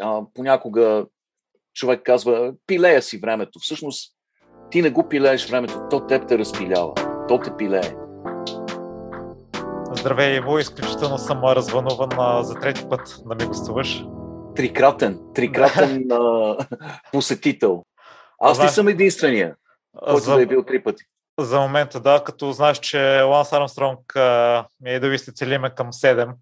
а, понякога човек казва, пилея си времето. Всъщност, ти не го пилееш времето, то теб те разпилява. То те пилее. Здравей, Иво, изключително съм развълнуван за трети път да ми гостуваш. Трикратен, трикратен а, посетител. Аз не съм единствения, който за... да е бил три пъти. За момента, да, като знаеш, че Ланс Армстронг ми е да ви се целиме към 7.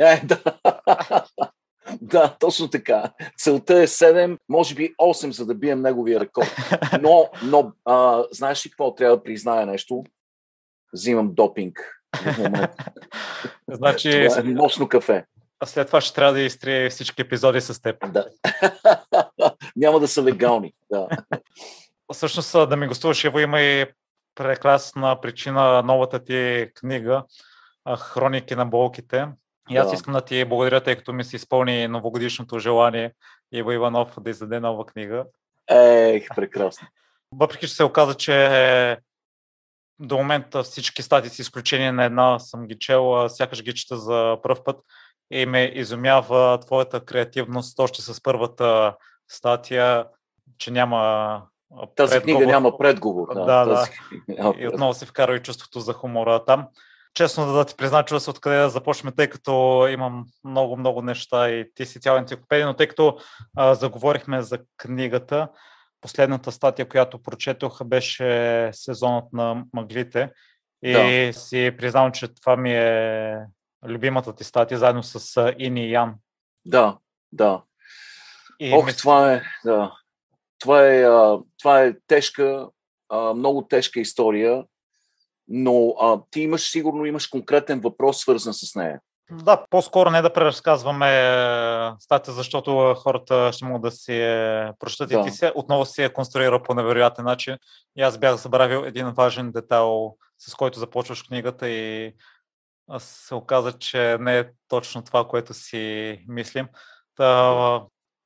Е, да. Да, точно така. Целта е 7, може би 8, за да бием неговия рекорд. Но, но а, знаеш ли какво трябва да призная нещо? Взимам допинг значи, това е мощно кафе. А след това ще трябва да изтрие всички епизоди с теб. Да. Няма да са легални. Да. Всъщност да ми гостуваш, Ево, има и прекрасна причина новата ти книга Хроники на болките. И аз да. искам да ти благодаря, тъй като ми се изпълни новогодишното желание Иво Иванов да издаде нова книга. Ех, прекрасно. Въпреки, че се оказа, че до момента всички стати с изключение на една съм ги чел, сякаш ги чета за първ път и ме изумява твоята креативност още с първата статия, че няма тази предговор. книга няма предговор. Да, да. да. И отново се вкарва и чувството за хумора там. Честно да, ти призна, чува се откъде да започнем, тъй като имам много-много неща и ти си цяла енциклопедия, но тъй като а, заговорихме за книгата, последната статия, която прочетох, беше сезонът на мъглите. И да. си признавам, че това ми е любимата ти статия, заедно с Ини и Ян. Да, да. И Ох, мисля... това е, да. Това е, а, това е тежка, а, много тежка история, но а, ти имаш, сигурно имаш конкретен въпрос, свързан с нея. Да, по-скоро не да преразказваме е, статия, защото хората ще могат да си е прочитат да. и ти се отново си е конструирал по невероятен начин. И аз бях забравил един важен детайл, с който започваш книгата и се оказа, че не е точно това, което си мислим. Та,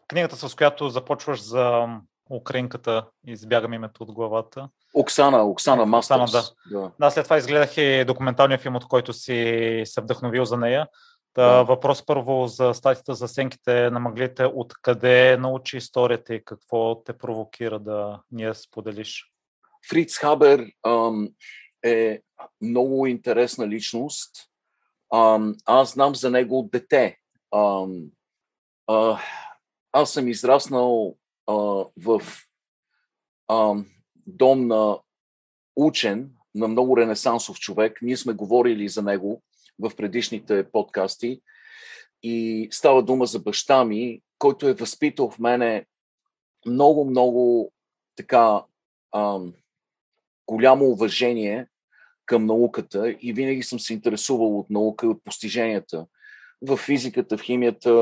книгата, с която започваш за украинката, избягам името от главата. Оксана, Оксана Мастърс. Оксана, да. да. да. след това изгледах и документалния филм, от който си се вдъхновил за нея. Та, да. Въпрос първо за статията за сенките на мъглите. Откъде научи историята и какво те провокира да ни я споделиш? Фриц Хабер ам, е много интересна личност. Ам, аз знам за него от дете. Ам, а, аз съм израснал а, в ам, дом на учен, на много ренесансов човек. Ние сме говорили за него в предишните подкасти. И става дума за баща ми, който е възпитал в мене много, много така ам, голямо уважение към науката и винаги съм се интересувал от наука и от постиженията в физиката, в химията,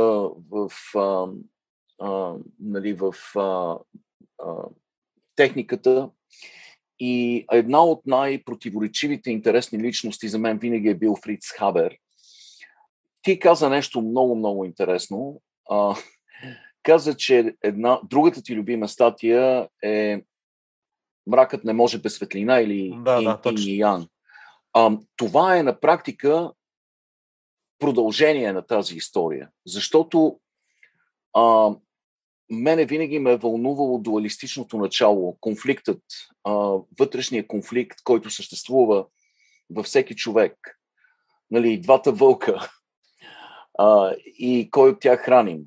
в, а, а, нали, в а, а, техниката. И една от най-противоречивите интересни личности за мен винаги е бил Фриц Хабер. Ти каза нещо много, много интересно. А, каза, че една, другата ти любима статия е Мракът не може без светлина или да, да, точно. Ян. А, това е на практика продължение на тази история, защото а, мене винаги ме е вълнувало дуалистичното начало, конфликтът, а, вътрешния конфликт, който съществува във всеки човек. Нали, двата вълка а, и кой от тях храним.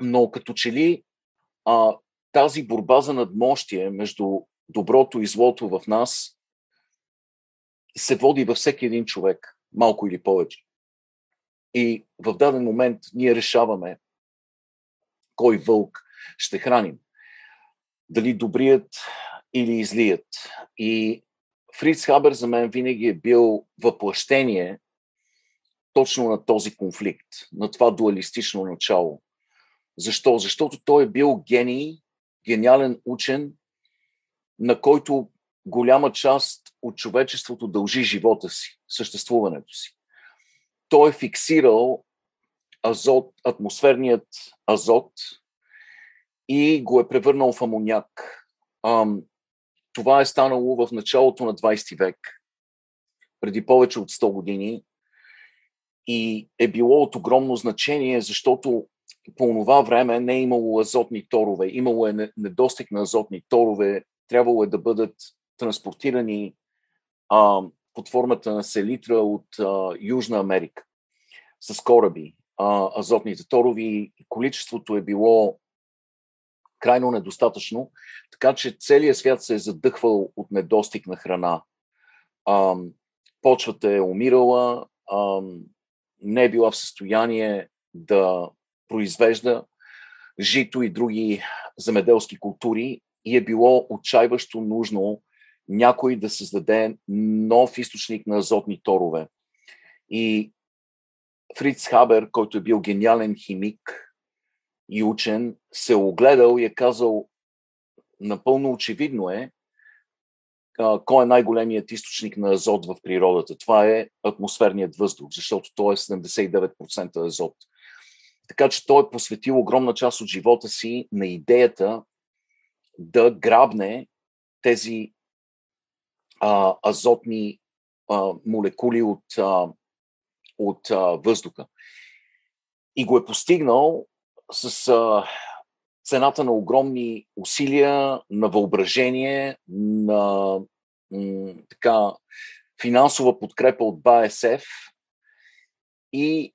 Но като че ли а, тази борба за надмощие между доброто и злото в нас се води във всеки един човек, малко или повече. И в даден момент ние решаваме кой вълк ще храним. Дали добрият или излият. И Фриц Хабер за мен винаги е бил въплъщение точно на този конфликт, на това дуалистично начало. Защо? Защото той е бил гений, гениален учен, на който голяма част от човечеството дължи живота си, съществуването си. Той е фиксирал азот, атмосферният азот и го е превърнал в амоняк. Ам, това е станало в началото на 20 век, преди повече от 100 години и е било от огромно значение, защото по това време не е имало азотни торове. Имало е недостиг на азотни торове. Трябвало е да бъдат транспортирани а, под формата на селитра от а, Южна Америка с кораби. А, азотните торови количеството е било крайно недостатъчно, така че целият свят се е задъхвал от недостиг на храна. А, почвата е умирала, а, не е била в състояние да произвежда жито и други земеделски култури и е било отчаиващо нужно някой да създаде нов източник на азотни торове. И Фриц Хабер, който е бил гениален химик и учен, се е огледал и е казал, напълно очевидно е, кой е най-големият източник на азот в природата. Това е атмосферният въздух, защото той е 79% азот. Така че той е посветил огромна част от живота си на идеята да грабне тези а, азотни а, молекули от, а, от а, въздуха. И го е постигнал с а, цената на огромни усилия, на въображение, на м, така, финансова подкрепа от БАСФ и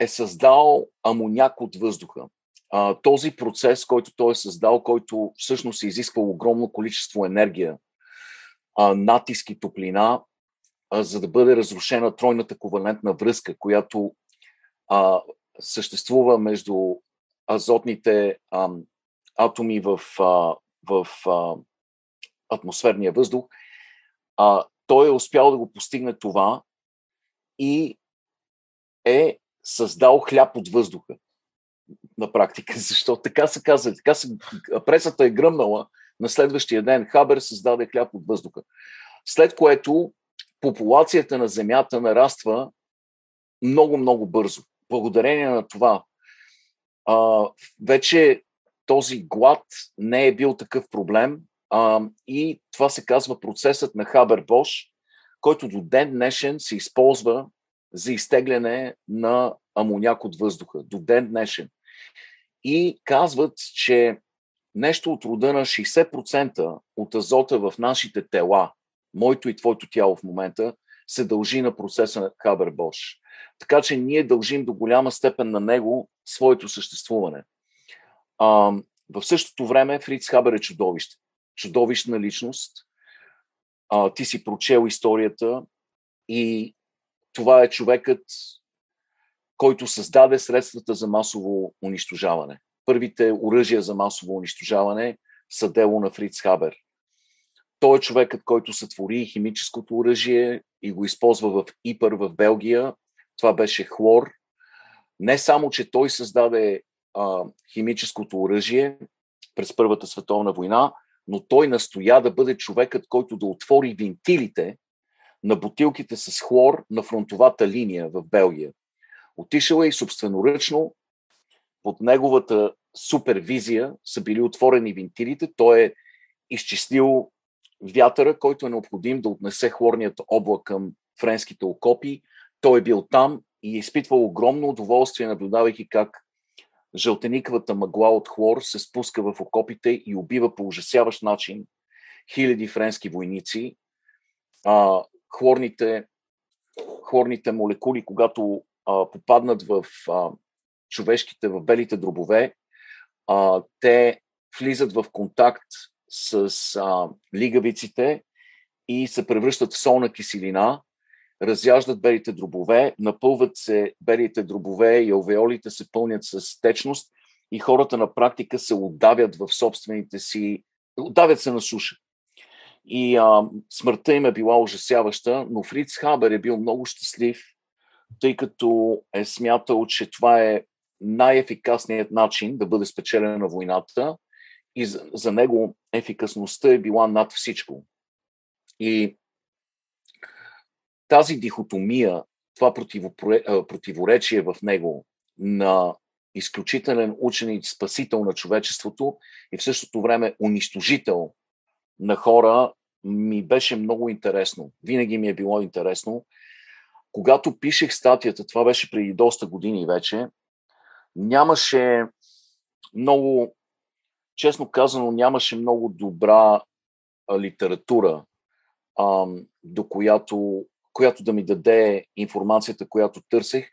е създал амоняк от въздуха. А, този процес, който той е създал, който всъщност е изисквал огромно количество енергия, а, натиск и топлина, за да бъде разрушена тройната ковалентна връзка, която а, съществува между азотните а, атоми в, а, в а, атмосферния въздух. А, той е успял да го постигне това и е създал хляб от въздуха на практика, защото така се казва, така се, пресата е гръмнала на следващия ден, Хабер създаде хляб от въздуха. След което популацията на Земята нараства много-много бързо. Благодарение на това, а, вече този глад не е бил такъв проблем а, и това се казва процесът на Хабер Бош, който до ден днешен се използва за изтегляне на амоняк от въздуха. До ден днешен. И казват, че нещо от рода на 60% от азота в нашите тела, моето и твоето тяло в момента, се дължи на процеса на Хабер-Бош. Така че ние дължим до голяма степен на него своето съществуване. А, в същото време Фриц Хабер е чудовище. Чудовищна личност. А, ти си прочел историята и това е човекът, който създаде средствата за масово унищожаване. Първите оръжия за масово унищожаване са дело на Фриц Хабер. Той е човекът, който сътвори химическото оръжие и го използва в Ипър в Белгия. Това беше хлор. Не само, че той създаде а, химическото оръжие през Първата световна война, но той настоя да бъде човекът, който да отвори винтилите на бутилките с хлор на фронтовата линия в Белгия. Отишъл е и собственоръчно под неговата супервизия са били отворени винтилите. Той е изчислил вятъра, който е необходим да отнесе хлорният облак към френските окопи. Той е бил там и е изпитвал огромно удоволствие, наблюдавайки как жълтеникавата мъгла от хлор се спуска в окопите и убива по ужасяващ начин хиляди френски войници. А, хлорните, хлорните молекули, когато а, попаднат в а, човешките, в белите дробове, а, те влизат в контакт с а, лигавиците и се превръщат в солна киселина, разяждат белите дробове, напълват се белите дробове и алвеолите се пълнят с течност и хората на практика се отдавят в собствените си, отдавят се на суша. И а, смъртта им е била ужасяваща, но Фриц Хабер е бил много щастлив, тъй като е смятал, че това е най-ефикасният начин да бъде спечелена войната и за, за него ефикасността е била над всичко. И тази дихотомия, това противоречие в него на изключителен учен и спасител на човечеството и в същото време унищожител на хора ми беше много интересно. Винаги ми е било интересно. Когато пишех статията, това беше преди доста години вече, нямаше много, честно казано, нямаше много добра литература, а, до която, която да ми даде информацията, която търсех.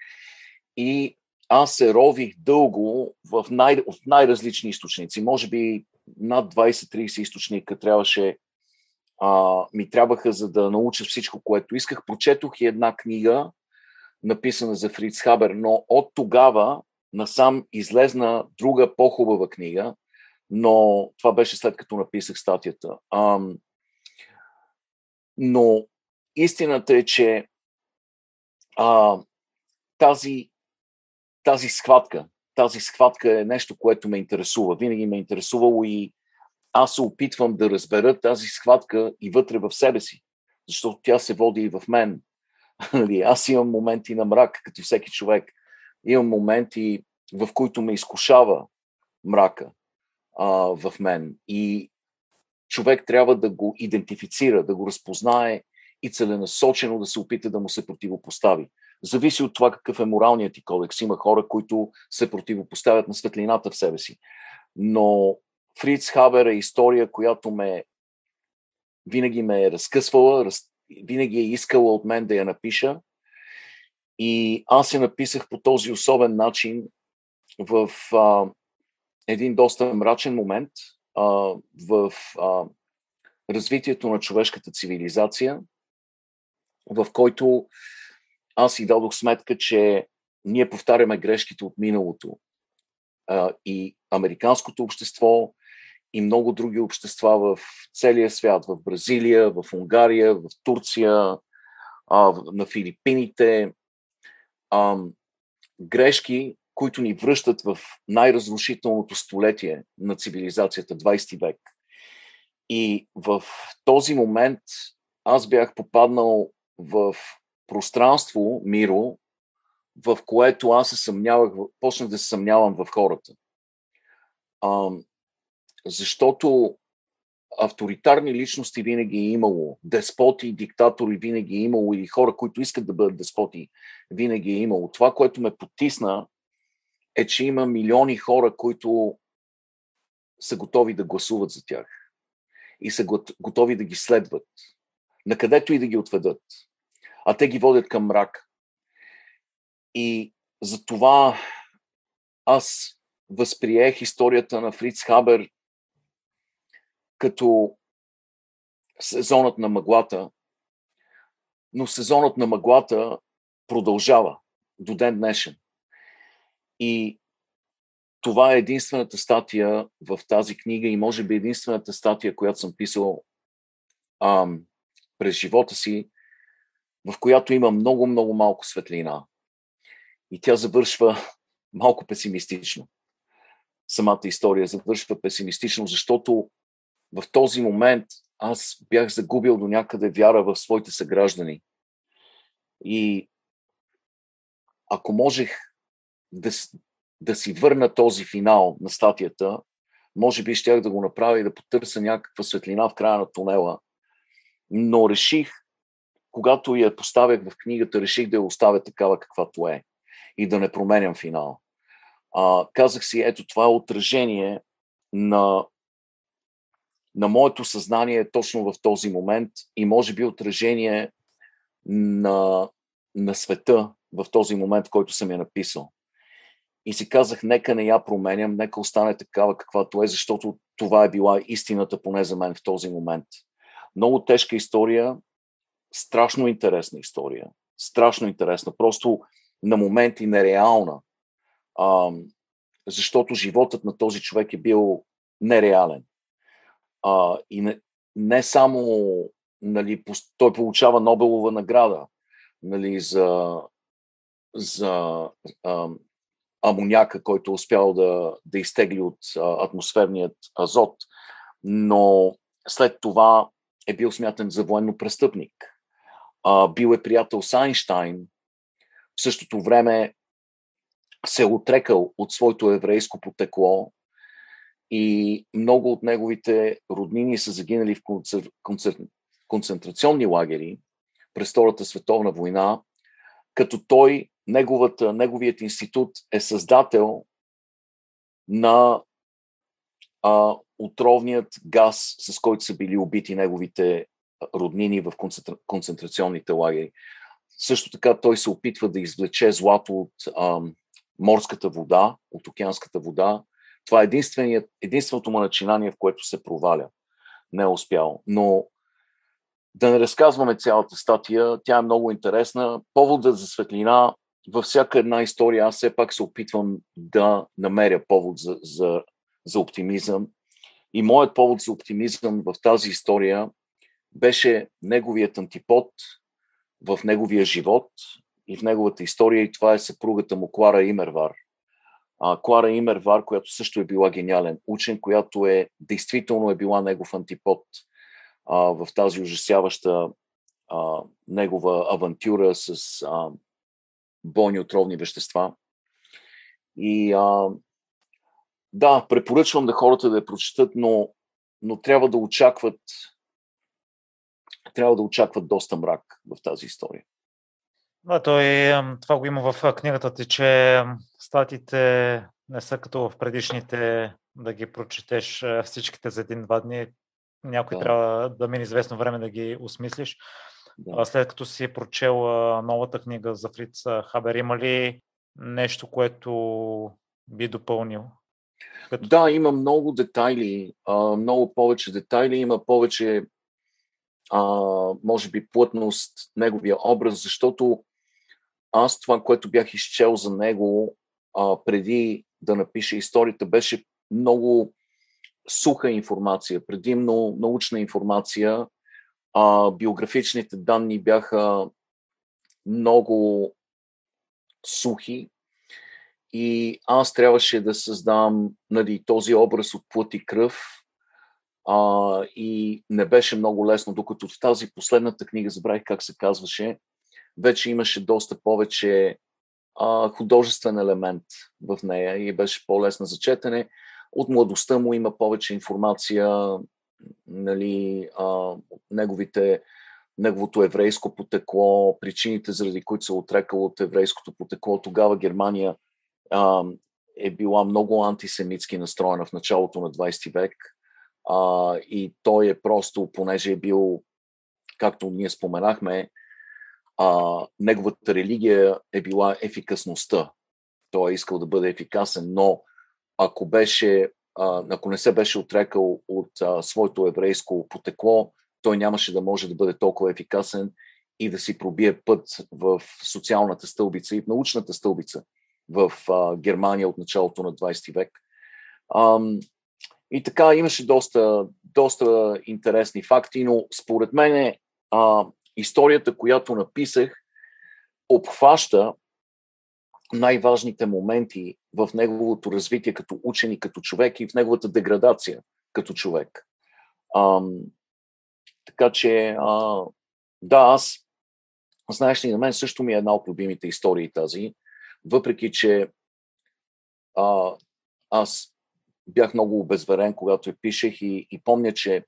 И аз се рових дълго в, най- в най-различни източници. Може би над 20-30 източника трябваше, а, ми трябваха, за да науча всичко, което исках. Прочетох и една книга, написана за Фриц Хабер, но от тогава насам излезна друга по-хубава книга, но това беше след като написах статията. Ам, но истината е, че а, тази, тази схватка, тази схватка е нещо, което ме интересува. Винаги ме е интересувало и аз се опитвам да разбера тази схватка и вътре в себе си, защото тя се води и в мен. Нали, аз имам моменти на мрак, като всеки човек. Имам моменти, в които ме изкушава мрака а, в мен. И човек трябва да го идентифицира, да го разпознае и целенасочено да се опита да му се противопостави. Зависи от това какъв е моралният ти кодекс. Има хора, които се противопоставят на светлината в себе си. Но Фриц Хабер е история, която ме винаги ме е разкъсвала, раз, винаги е искала от мен да я напиша. И аз я написах по този особен начин в а, един доста мрачен момент а, в а, развитието на човешката цивилизация, в който аз си дадох сметка, че ние повтаряме грешките от миналото. А, и американското общество, и много други общества в целия свят, в Бразилия, в Унгария, в Турция, а, на Филипините. А, грешки, които ни връщат в най-разрушителното столетие на цивилизацията, 20 век. И в този момент аз бях попаднал в пространство, миро, в което аз се съмнявах, почнах да се съмнявам в хората. А, защото авторитарни личности винаги е имало, деспоти, диктатори винаги е имало или хора, които искат да бъдат деспоти, винаги е имало. Това, което ме потисна, е, че има милиони хора, които са готови да гласуват за тях и са готови да ги следват, на където и да ги отведат, а те ги водят към мрак. И за това аз възприех историята на Фриц Хабер като сезонът на мъглата, но сезонът на мъглата продължава до ден днешен. И това е единствената статия в тази книга и може би единствената статия, която съм писал ам, през живота си, в която има много, много малко светлина. И тя завършва малко песимистично. Самата история завършва песимистично, защото в този момент аз бях загубил до някъде вяра в своите съграждани. И ако можех да, да си върна този финал на статията, може би щях да го направя и да потърся някаква светлина в края на тунела. Но реших, когато я поставях в книгата, реших да я оставя такава каквато е и да не променям финал. А, казах си, ето това е отражение на на моето съзнание точно в този момент и може би отражение на, на света в този момент, в който съм я написал. И си казах, нека не я променям, нека остане такава каквато е, защото това е била истината поне за мен в този момент. Много тежка история, страшно интересна история. Страшно интересна, просто на моменти нереална. А, защото животът на този човек е бил нереален. А, и не, не само нали, той получава Нобелова награда нали, за, за амоняка, който е успял да, да изтегли от атмосферният азот, но след това е бил смятан за военно престъпник. Бил е приятел с Айнштайн. В същото време се е отрекал от своето еврейско потекло и много от неговите роднини са загинали в концер... Концер... концентрационни лагери през Втората световна война, като той, неговата, неговият институт е създател на а, отровният газ, с който са били убити неговите роднини в концентра... концентрационните лагери. Също така той се опитва да извлече злато от а, морската вода, от океанската вода. Това е единственото му начинание, в което се проваля. Не е успял. Но да не разказваме цялата статия, тя е много интересна. Поводът за светлина във всяка една история аз все пак се опитвам да намеря повод за, за, за оптимизъм. И моят повод за оптимизъм в тази история беше неговият антипод в неговия живот и в неговата история и това е съпругата му Клара Имервар. А, Клара Имервар, която също е била гениален учен, която е действително е била негов антипод а, в тази ужасяваща а, негова авантюра с а, бойни отровни вещества. И а, да, препоръчвам да хората да я прочитат, но, но трябва да очакват трябва да очакват доста мрак в тази история. Да, той, това го има в книгата ти, че статите не са като в предишните да ги прочетеш всичките за един-два дни. Някой да. трябва да мине известно време да ги осмислиш. Да. След като си прочел новата книга за Фриц Хабер, има ли нещо, което би допълнил? Като... Да, има много детайли, много повече детайли, има повече, може би, плътност, неговия образ, защото аз това, което бях изчел за него преди да напиша историята, беше много суха информация, предимно научна информация, а, биографичните данни бяха много сухи и аз трябваше да създам нали, този образ от плът и кръв а, и не беше много лесно, докато в тази последната книга, забравих как се казваше, вече имаше доста повече а, художествен елемент в нея и беше по-лесна за четене. От младостта му има повече информация, нали, а, неговите, неговото еврейско потекло, причините, заради които се е отрекал от еврейското потекло. Тогава Германия а, е била много антисемитски настроена в началото на 20 век. А, и той е просто, понеже е бил, както ние споменахме, а, неговата религия е била ефикасността. Той е искал да бъде ефикасен, но ако беше ако не се беше отрекал от а, своето еврейско потекло, той нямаше да може да бъде толкова ефикасен и да си пробие път в социалната стълбица и в научната стълбица в а, Германия от началото на 20 век. А, и така имаше доста, доста интересни факти, но според мен историята, която написах, обхваща най-важните моменти в неговото развитие като учен и като човек и в неговата деградация като човек. Ам, така че, а, да, аз, знаеш ли, на мен също ми е една от любимите истории тази, въпреки че а, аз бях много обезверен, когато я пишех и, и помня, че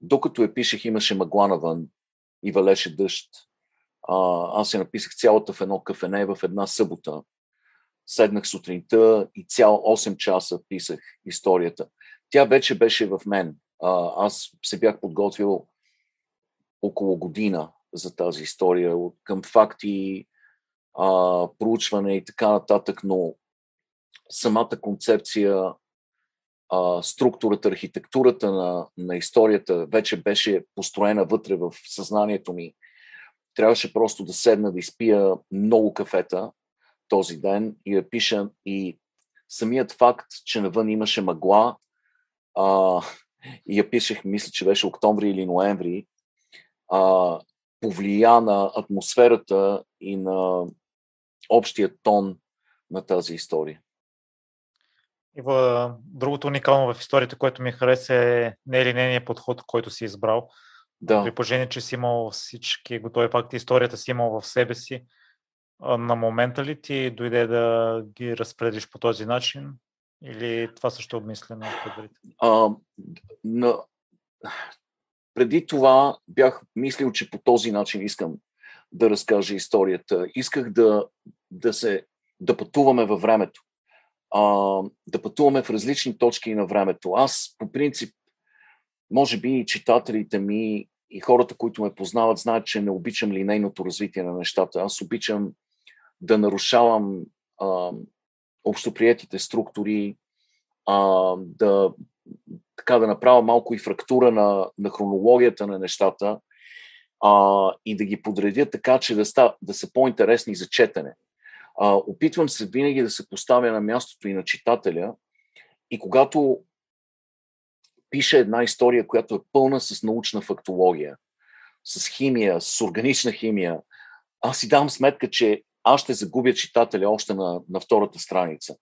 докато я пишех имаше мъгла навън и валеше дъжд. А, аз я написах цялата в едно кафене в една събота. Седнах сутринта и цял 8 часа писах историята. Тя вече беше в мен. Аз се бях подготвил около година за тази история, към факти, а, проучване и така нататък, но самата концепция, а, структурата, архитектурата на, на историята вече беше построена вътре в съзнанието ми трябваше просто да седна да изпия много кафета този ден и да пиша и самият факт, че навън имаше мъгла а, и я пишех, мисля, че беше октомври или ноември, а, повлия на атмосферата и на общия тон на тази история. И в другото уникално в историята, което ми хареса е нелинейният подход, който си избрал. Да. При положение, че си имал всички готови факти, историята си имал в себе си, на момента ли ти дойде да ги разпределиш по този начин? Или това също е обмислено предварително? на... Преди това бях мислил, че по този начин искам да разкажа историята. Исках да, да се да пътуваме във времето. а, да пътуваме в различни точки на времето. Аз, по принцип, може би и читателите ми и хората, които ме познават, знаят, че не обичам линейното развитие на нещата. Аз обичам да нарушавам а, общоприетите структури, а, да, така, да направя малко и фрактура на, на хронологията на нещата а, и да ги подредя така, че да, ста, да са по-интересни за четене. А, опитвам се винаги да се поставя на мястото и на читателя и когато пише една история, която е пълна с научна фактология, с химия, с органична химия, аз си дам сметка, че аз ще загубя читателя още на, на втората страница.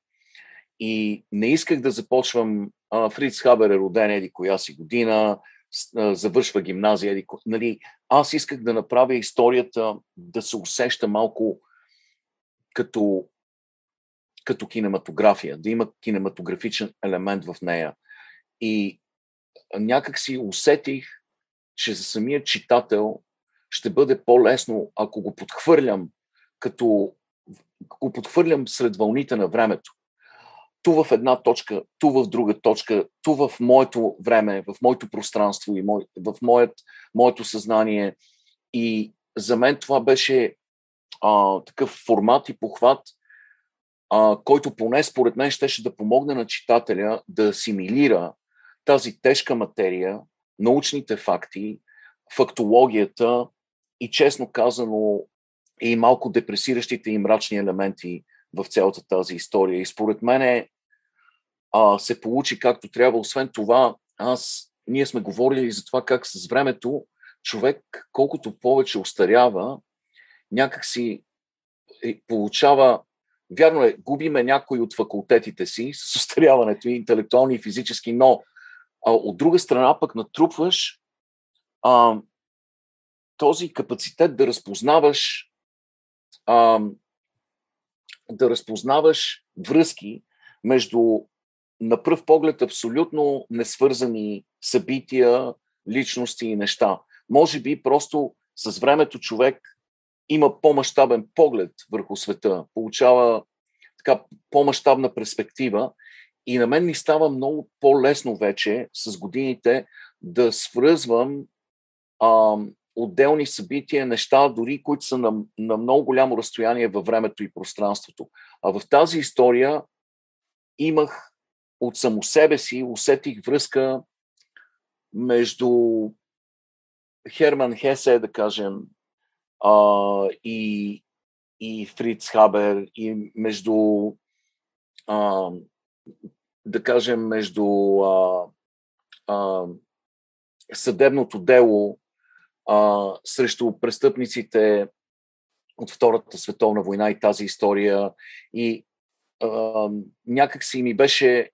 И не исках да започвам. А, Фриц Хабер е роден еди коя си година, завършва гимназия. Еди, нали, аз исках да направя историята да се усеща малко като, като кинематография, да има кинематографичен елемент в нея. И някак си усетих, че за самия читател ще бъде по-лесно, ако го подхвърлям като го подхвърлям сред вълните на времето. Ту в една точка, ту в друга точка, ту в моето време, в моето пространство и мой, в моят, моето съзнание. И за мен това беше а, такъв формат и похват, а, който поне според мен щеше да помогне на читателя да асимилира тази тежка материя, научните факти, фактологията и честно казано и малко депресиращите и мрачни елементи в цялата тази история. И според мен се получи както трябва. Освен това, аз, ние сме говорили за това как с времето човек, колкото повече устарява, някак си е, получава Вярно е, губиме някои от факултетите си с устаряването и интелектуални и физически, но а, от друга страна пък натрупваш а, този капацитет да разпознаваш а, да разпознаваш връзки между на пръв поглед абсолютно несвързани събития, личности и неща. Може би просто с времето човек има по-масштабен поглед върху света, получава така по-масштабна перспектива и на мен ми става много по-лесно вече с годините да свръзвам а, отделни събития, неща, дори които са на, на много голямо разстояние във времето и пространството. А в тази история имах от само себе си, усетих връзка между Херман Хесе, да кажем, а, и, и Фриц Хабер, и между, а, да кажем, между а, а, съдебното дело а, срещу престъпниците от Втората световна война и тази история. И а, някак си ми беше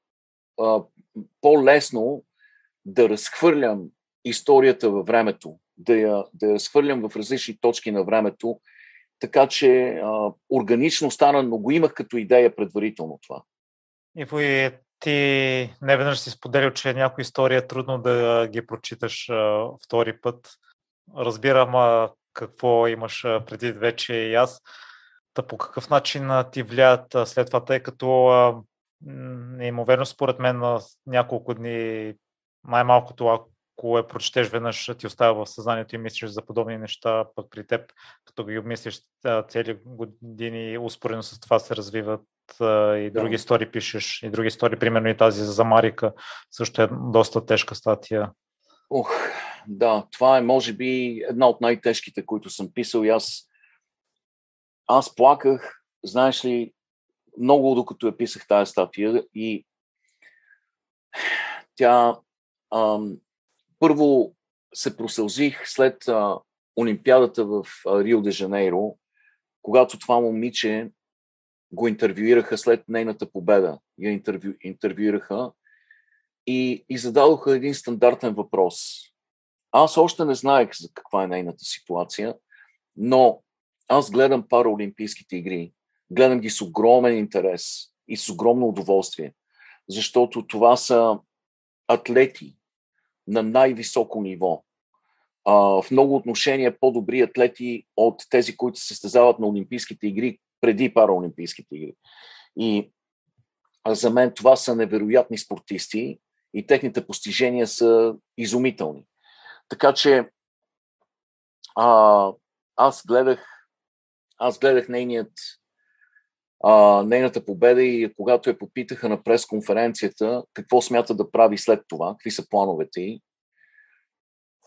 а, по-лесно да разхвърлям историята във времето, да я, да я разхвърлям в различни точки на времето, така че а, органично стана, но го имах като идея предварително това. И ти не веднъж си споделил, че някоя история е трудно да ги прочиташ а, втори път разбирам а, какво имаш преди вече и аз. Та по какъв начин ти влияят след това, тъй като а, неимоверно според мен на няколко дни, най-малкото ако е прочетеш веднъж, ти остава в съзнанието и мислиш за подобни неща, пък при теб, като ги обмислиш цели години, успоредно с това се развиват и други да. истории пишеш, и други истории, примерно и тази за Марика, също е доста тежка статия. Ох, да, това е може би една от най-тежките, които съм писал и аз аз плаках, знаеш ли, много докато я писах тази статия и тя ам, първо се просълзих след а, Олимпиадата в Рио де Жанейро, когато това момиче го интервюираха след нейната победа. Я интервю, интервюираха и, и зададоха един стандартен въпрос. Аз още не знаех за каква е нейната ситуация, но аз гледам параолимпийските игри. Гледам ги с огромен интерес и с огромно удоволствие, защото това са атлети на най-високо ниво. А, в много отношения по-добри атлети от тези, които се състезават на Олимпийските игри преди параолимпийските игри. И за мен това са невероятни спортисти и техните постижения са изумителни. Така че а, аз гледах аз гледах нейният, а, нейната победа и когато я попитаха на пресконференцията какво смята да прави след това, какви са плановете й,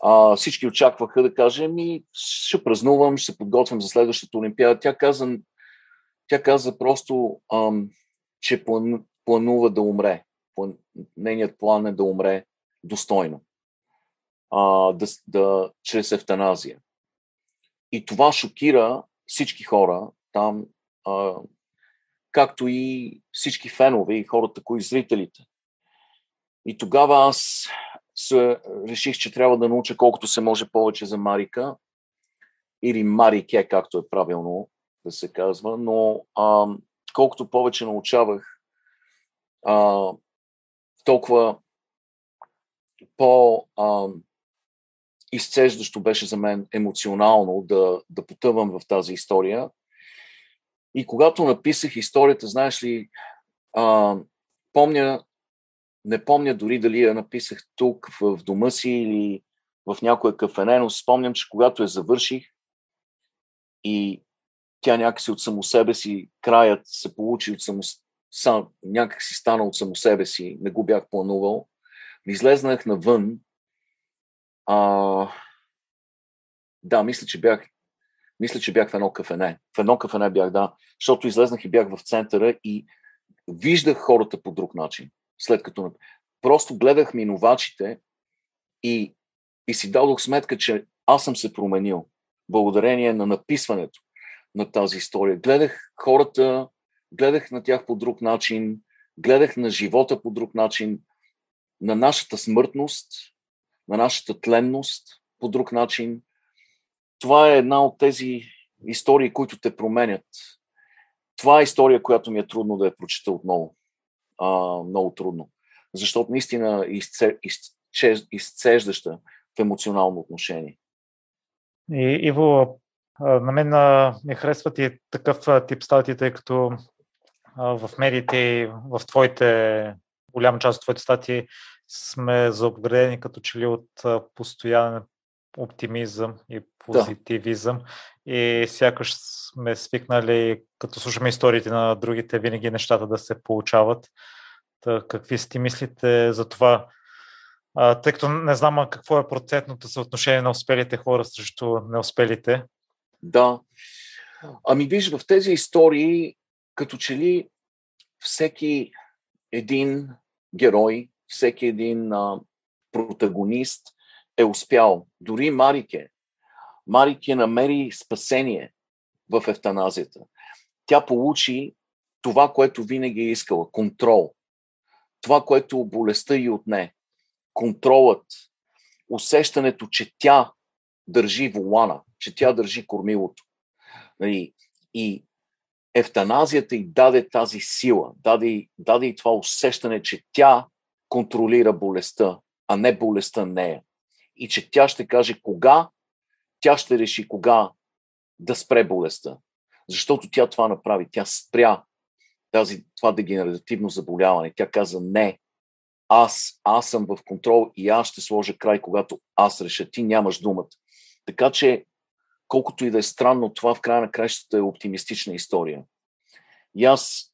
а, всички очакваха да каже, ми ще празнувам, ще се подготвям за следващата Олимпиада. Тя каза, тя каза просто, ам, че план, планува да умре. План, нейният план е да умре достойно. А, да, да, чрез ефтаназия. И това шокира всички хора там, а, както и всички фенове и хората, кои зрителите. И тогава аз се реших, че трябва да науча колкото се може повече за Марика или Марике, както е правилно да се казва, но а, колкото повече научавах, а, толкова по а, изцеждащо беше за мен емоционално да, да потъвам в тази история. И когато написах историята, знаеш ли, а, помня, не помня дори дали я написах тук в, дома си или в някое кафене, но спомням, че когато я завърших и тя някакси от само себе си, краят се получи от само, сам, някак си стана от само себе си, не го бях планувал, излезнах навън а, да, мисля, че бях мисля, че бях в едно кафене. В едно кафене бях, да, защото излезнах и бях в центъра и виждах хората по друг начин. След като просто гледах минувачите и, и си дадох сметка, че аз съм се променил благодарение на написването на тази история. Гледах хората, гледах на тях по друг начин, гледах на живота по друг начин, на нашата смъртност, на нашата тленност по друг начин. Това е една от тези истории, които те променят. Това е история, която ми е трудно да я прочета отново. А, много трудно. Защото наистина изце, изце, изцеждаща в емоционално отношение. И, Иво, на мен ми харесват и такъв тип статии, тъй като в медиите, в твоите, голяма част от твоите статии сме заобградени като че ли от постоянен оптимизъм и позитивизъм да. и сякаш сме свикнали, като слушаме историите на другите, винаги нещата да се получават. Та, какви сте мислите за това? А, тъй като не знам какво е процентното съотношение на успелите хора срещу неуспелите. Да. Ами виж, в тези истории, като че ли всеки един герой всеки един а, протагонист е успял. Дори Марике. Марике намери спасение в ефтаназията. Тя получи това, което винаги е искала контрол. Това, което болестта и отне. Контролът. Усещането, че тя държи волана, че тя държи кормилото. Нали, и ефтаназията й даде тази сила, даде, даде и това усещане, че тя контролира болестта, а не болестта нея. И че тя ще каже кога, тя ще реши кога да спре болестта. Защото тя това направи. Тя спря тази, това дегенеративно заболяване. Тя каза не, аз, аз съм в контрол и аз ще сложа край, когато аз реша. Ти нямаш думата. Така че, колкото и да е странно, това в края на кращата е оптимистична история. И аз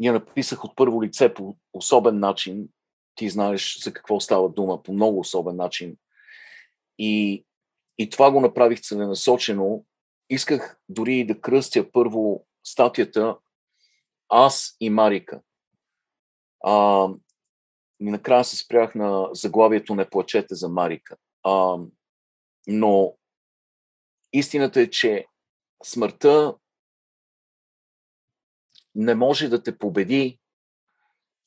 я написах от първо лице по особен начин. Ти знаеш за какво става дума, по много особен начин. И, и това го направих целенасочено. Исках дори да кръстя първо статията Аз и Марика. А, и накрая се спрях на заглавието Не плачете за Марика. А, но истината е, че смъртта не може да те победи,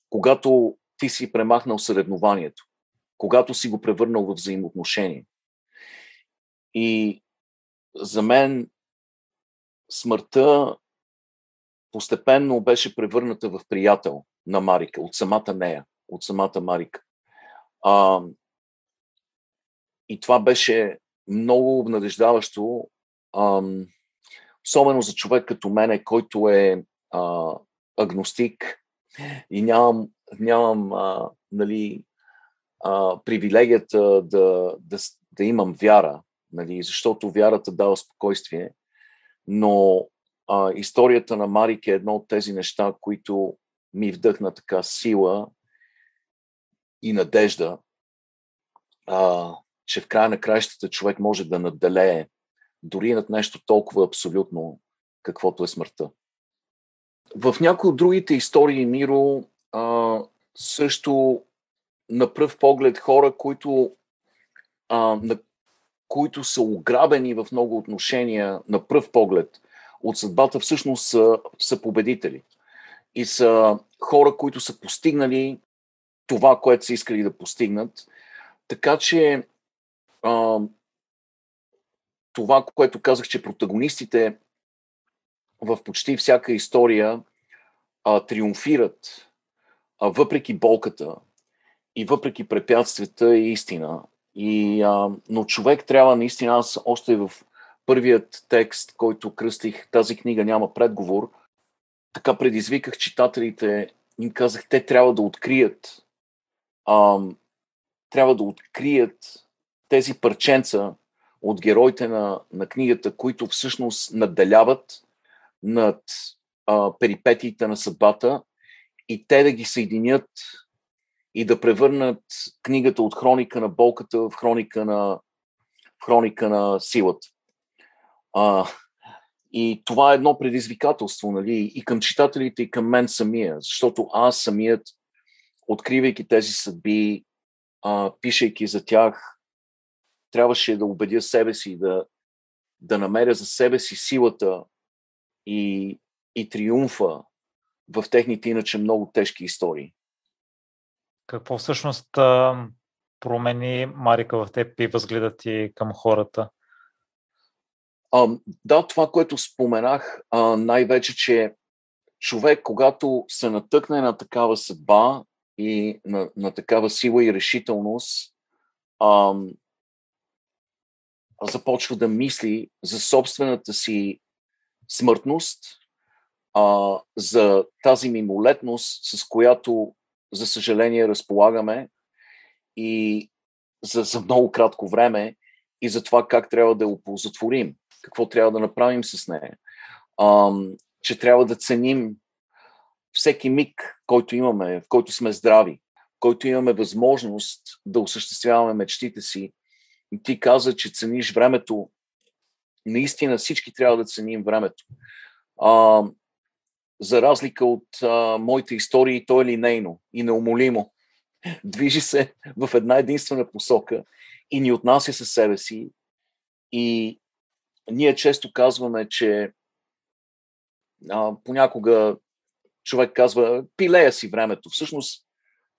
когато ти си премахнал съревнованието, когато си го превърнал в взаимоотношение. И за мен смъртта постепенно беше превърната в приятел на Марика, от самата нея, от самата Марика. А, и това беше много обнадеждаващо, а, особено за човек като мене, който е а, агностик, и нямам, нямам а, нали, а, привилегията да, да, да имам вяра, нали, защото вярата дава спокойствие, но а, историята на Марик е едно от тези неща, които ми вдъхна така сила и надежда, а, че в края на краищата човек може да наделее дори над нещо толкова абсолютно, каквото е смъртта. В някои от другите истории, Миро, а, също на пръв поглед хора, които, а, на, които са ограбени в много отношения на пръв поглед от съдбата, всъщност са, са победители. И са хора, които са постигнали това, което са искали да постигнат. Така че а, това, което казах, че протагонистите в почти всяка история а, триумфират, а, въпреки болката и въпреки препятствията, е истина. И, а, но човек трябва наистина, аз още в първият текст, който кръстих, тази книга няма предговор, така предизвиках читателите, им казах, те трябва да открият, а, трябва да открият тези парченца от героите на, на книгата, които всъщност надделяват над а, перипетиите на съдбата и те да ги съединят и да превърнат книгата от хроника на болката в хроника на, в хроника на силата. А, и това е едно предизвикателство, нали, и към читателите, и към мен самия, защото аз самият, откривайки тези съдби, а, пишейки за тях, трябваше да убедя себе си, да, да намеря за себе си силата и, и триумфа в техните иначе много тежки истории. Какво всъщност промени Марика в теб и възгледа ти към хората? А, да, това, което споменах, а, най-вече, че човек, когато се натъкне на такава съдба и на, на такава сила и решителност, а, започва да мисли за собствената си смъртност, а, за тази мимолетност, с която, за съжаление, разполагаме и за, за много кратко време и за това как трябва да я оползотворим, какво трябва да направим с нея. А, че трябва да ценим всеки миг, който имаме, в който сме здрави, в който имаме възможност да осъществяваме мечтите си. И ти каза, че цениш времето. Наистина всички трябва да ценим времето. А, за разлика от а, моите истории, то е линейно и неумолимо. Движи се в една единствена посока и ни отнася със себе си. И ние често казваме, че а, понякога човек казва, пилея си времето. Всъщност,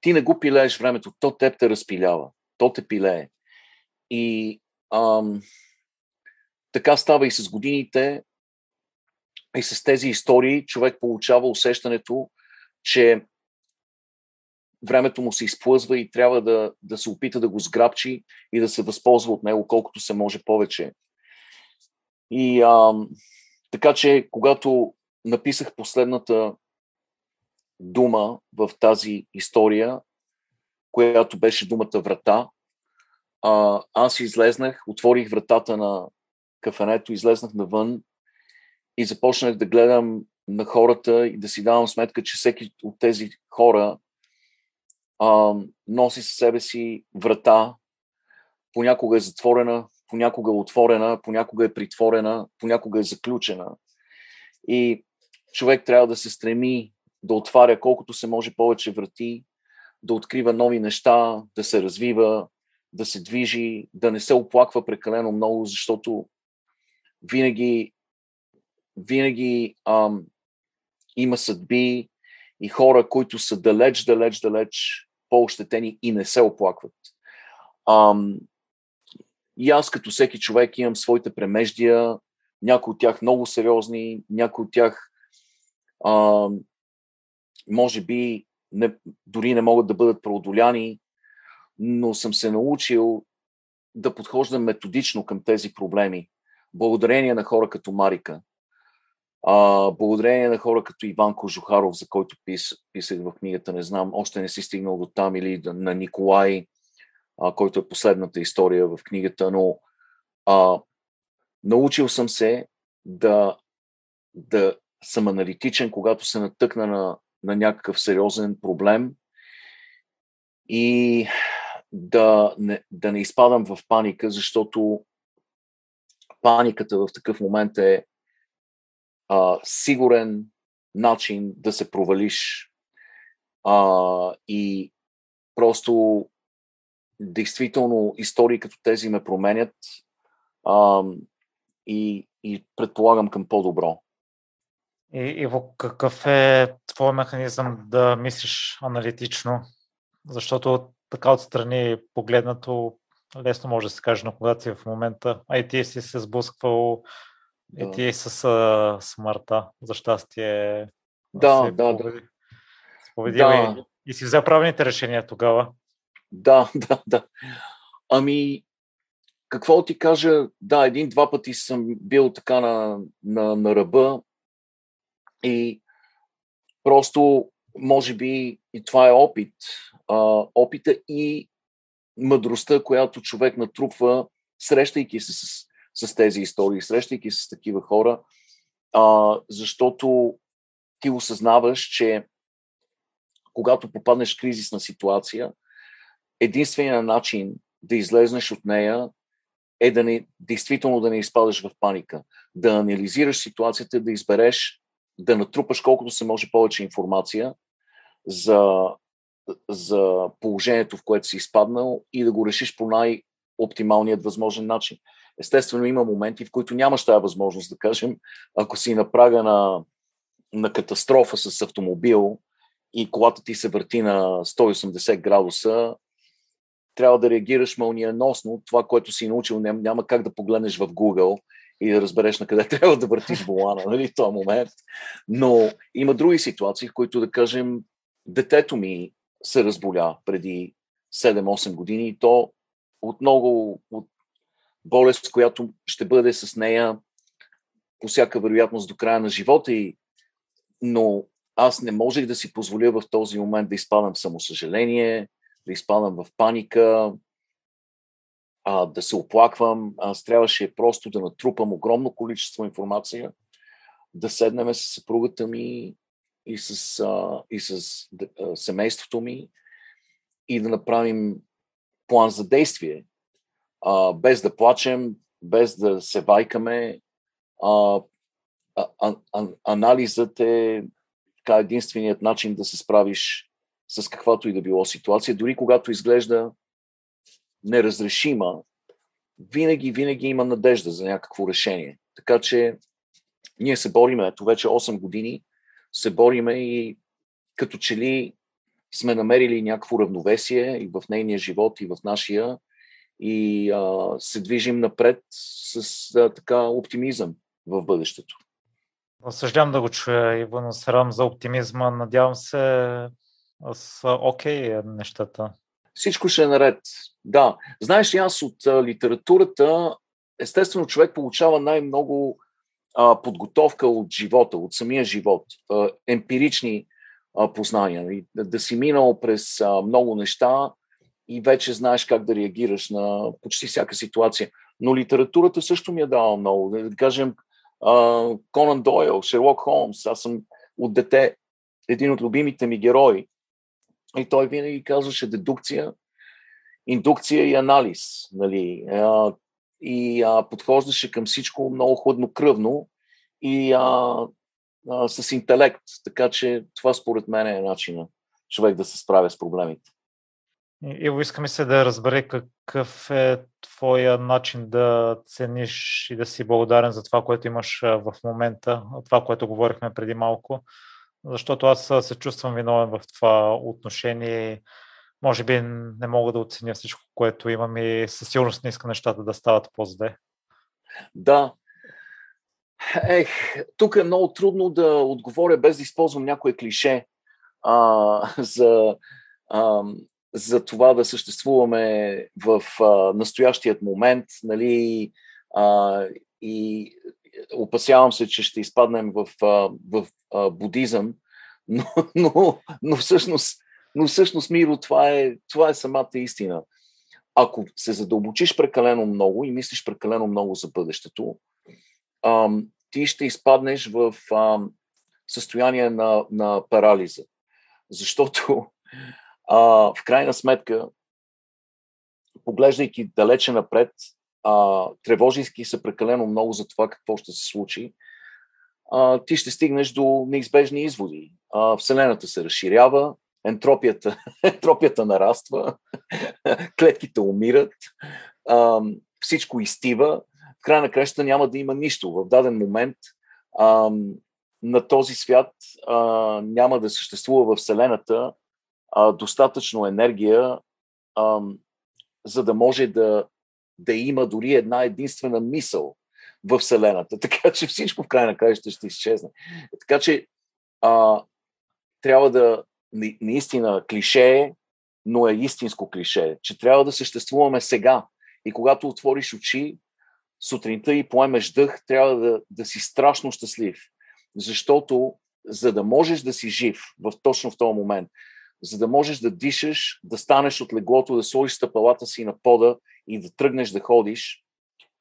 ти не го пилееш времето, то теб те разпилява, то те пилее. И ам, така става и с годините, и с тези истории човек получава усещането, че времето му се изплъзва и трябва да, да се опита да го сграбчи и да се възползва от него колкото се може повече. И а, така че, когато написах последната дума в тази история, която беше думата врата, а, аз излезнах, отворих вратата на кафенето, излезнах навън и започнах да гледам на хората и да си давам сметка, че всеки от тези хора а, носи със себе си врата, понякога е затворена, понякога е отворена, понякога е притворена, понякога е заключена. И човек трябва да се стреми да отваря колкото се може повече врати, да открива нови неща, да се развива, да се движи, да не се оплаква прекалено много, защото винаги, винаги ам, има съдби и хора, които са далеч, далеч, далеч по-ощетени и не се оплакват. Ам, и аз като всеки човек имам своите премеждия, някои от тях много сериозни, някои от тях а, може би не, дори не могат да бъдат преодоляни, но съм се научил да подхождам методично към тези проблеми, благодарение на хора като Марика. А, благодарение на хора като Иван Кожухаров, за който пис, писах в книгата, не знам, още не си стигнал до там, или на Николай, а, който е последната история в книгата, но а, научил съм се да, да съм аналитичен, когато се натъкна на, на някакъв сериозен проблем и да не, да не изпадам в паника, защото паниката в такъв момент е а, сигурен начин да се провалиш а, и просто действително истории като тези ме променят а, и, и предполагам към по-добро. И, Иво, какъв е твой механизъм да мислиш аналитично? Защото така отстрани погледнато лесно може да се каже на кога си в момента. Ти си се сблъсквал да. и ти с а, смъртта, за щастие. Да, да, да. Победил да. И, и си взел правилните решения тогава. Да, да, да. Ами, какво ти кажа, да, един-два пъти съм бил така на, на, на ръба и просто, може би, и това е опит. А, опита и мъдростта, която човек натрупва, срещайки се с, с тези истории, срещайки се с такива хора, а, защото ти осъзнаваш, че когато попаднеш в кризисна ситуация, единственият начин да излезнеш от нея е да не, действително да не изпадаш в паника, да анализираш ситуацията, да избереш, да натрупаш колкото се може повече информация за, за положението, в което си изпаднал и да го решиш по най-оптималният възможен начин. Естествено, има моменти, в които нямаш тази възможност, да кажем, ако си на прага на, на катастрофа с автомобил и колата ти се върти на 180 градуса, трябва да реагираш мълниеносно. Това, което си научил, няма как да погледнеш в Google и да разбереш на къде трябва да въртиш волана нали, в този момент. Но има други ситуации, в които, да кажем, детето ми се разболя преди 7-8 години и то от много от болест, която ще бъде с нея по всяка вероятност до края на живота и но аз не можех да си позволя в този момент да изпадам самосъжаление, да изпадам в паника, а, да се оплаквам. Аз трябваше просто да натрупам огромно количество информация, да седнем с съпругата ми и с, а, и с а, семейството ми и да направим план за действие. А, без да плачем, без да се вайкаме. А, а, а, анализът е така единственият начин да се справиш с каквато и да било ситуация, дори когато изглежда неразрешима, винаги, винаги има надежда за някакво решение. Така че ние се бориме, ето вече 8 години, се бориме и като че ли сме намерили някакво равновесие и в нейния живот, и в нашия, и а, се движим напред с а, така оптимизъм в бъдещето. Съжалявам да го чуя, Иван, срам за оптимизма. Надявам се са окей okay, нещата. Всичко ще е наред. Да. Знаеш ли, аз от а, литературата, естествено, човек получава най-много а, подготовка от живота, от самия живот, а, емпирични а, познания. И, да, да си минал през а, много неща и вече знаеш как да реагираш на почти всяка ситуация. Но литературата също ми е дала много. Да кажем, Конан Дойл, Шерлок Холмс, аз съм от дете един от любимите ми герои. И той винаги казваше дедукция, индукция и анализ. Нали? А, и а, подхождаше към всичко много хладнокръвно и а, а, с интелект. Така че това според мен е начина човек да се справя с проблемите. Иво, искаме се да разбере какъв е твоя начин да цениш и да си благодарен за това, което имаш в момента, това, което говорихме преди малко защото аз се чувствам виновен в това отношение. Може би не мога да оценя всичко, което имам и със сигурност не иска нещата да стават по-зле. Да. Ех, тук е много трудно да отговоря без да използвам някое клише а, за, а, за това да съществуваме в а, настоящият момент, нали, а, и, опасявам се, че ще изпаднем в, в, в будизъм, но, но, но, всъщност, но всъщност, Миро, това е, това е самата истина. Ако се задълбочиш прекалено много и мислиш прекалено много за бъдещето, ам, ти ще изпаднеш в ам, състояние на, на парализа. Защото а, в крайна сметка, поглеждайки далече напред, а, се прекалено много за това какво ще се случи, а, ти ще стигнеш до неизбежни изводи. А, Вселената се разширява, ентропията, ентропията нараства, клетките умират, всичко изтива. В края на краща няма да има нищо. В даден момент на този свят няма да съществува в Вселената достатъчно енергия, за да може да, да има дори една единствена мисъл в Вселената. Така че всичко в край на краища ще изчезне. Така че а, трябва да наистина клише е, но е истинско клише, че трябва да съществуваме сега. И когато отвориш очи, сутринта и поемеш дъх, трябва да, да си страшно щастлив. Защото за да можеш да си жив в точно в този момент, за да можеш да дишаш, да станеш от леглото, да сложиш стъпалата си на пода и да тръгнеш да ходиш,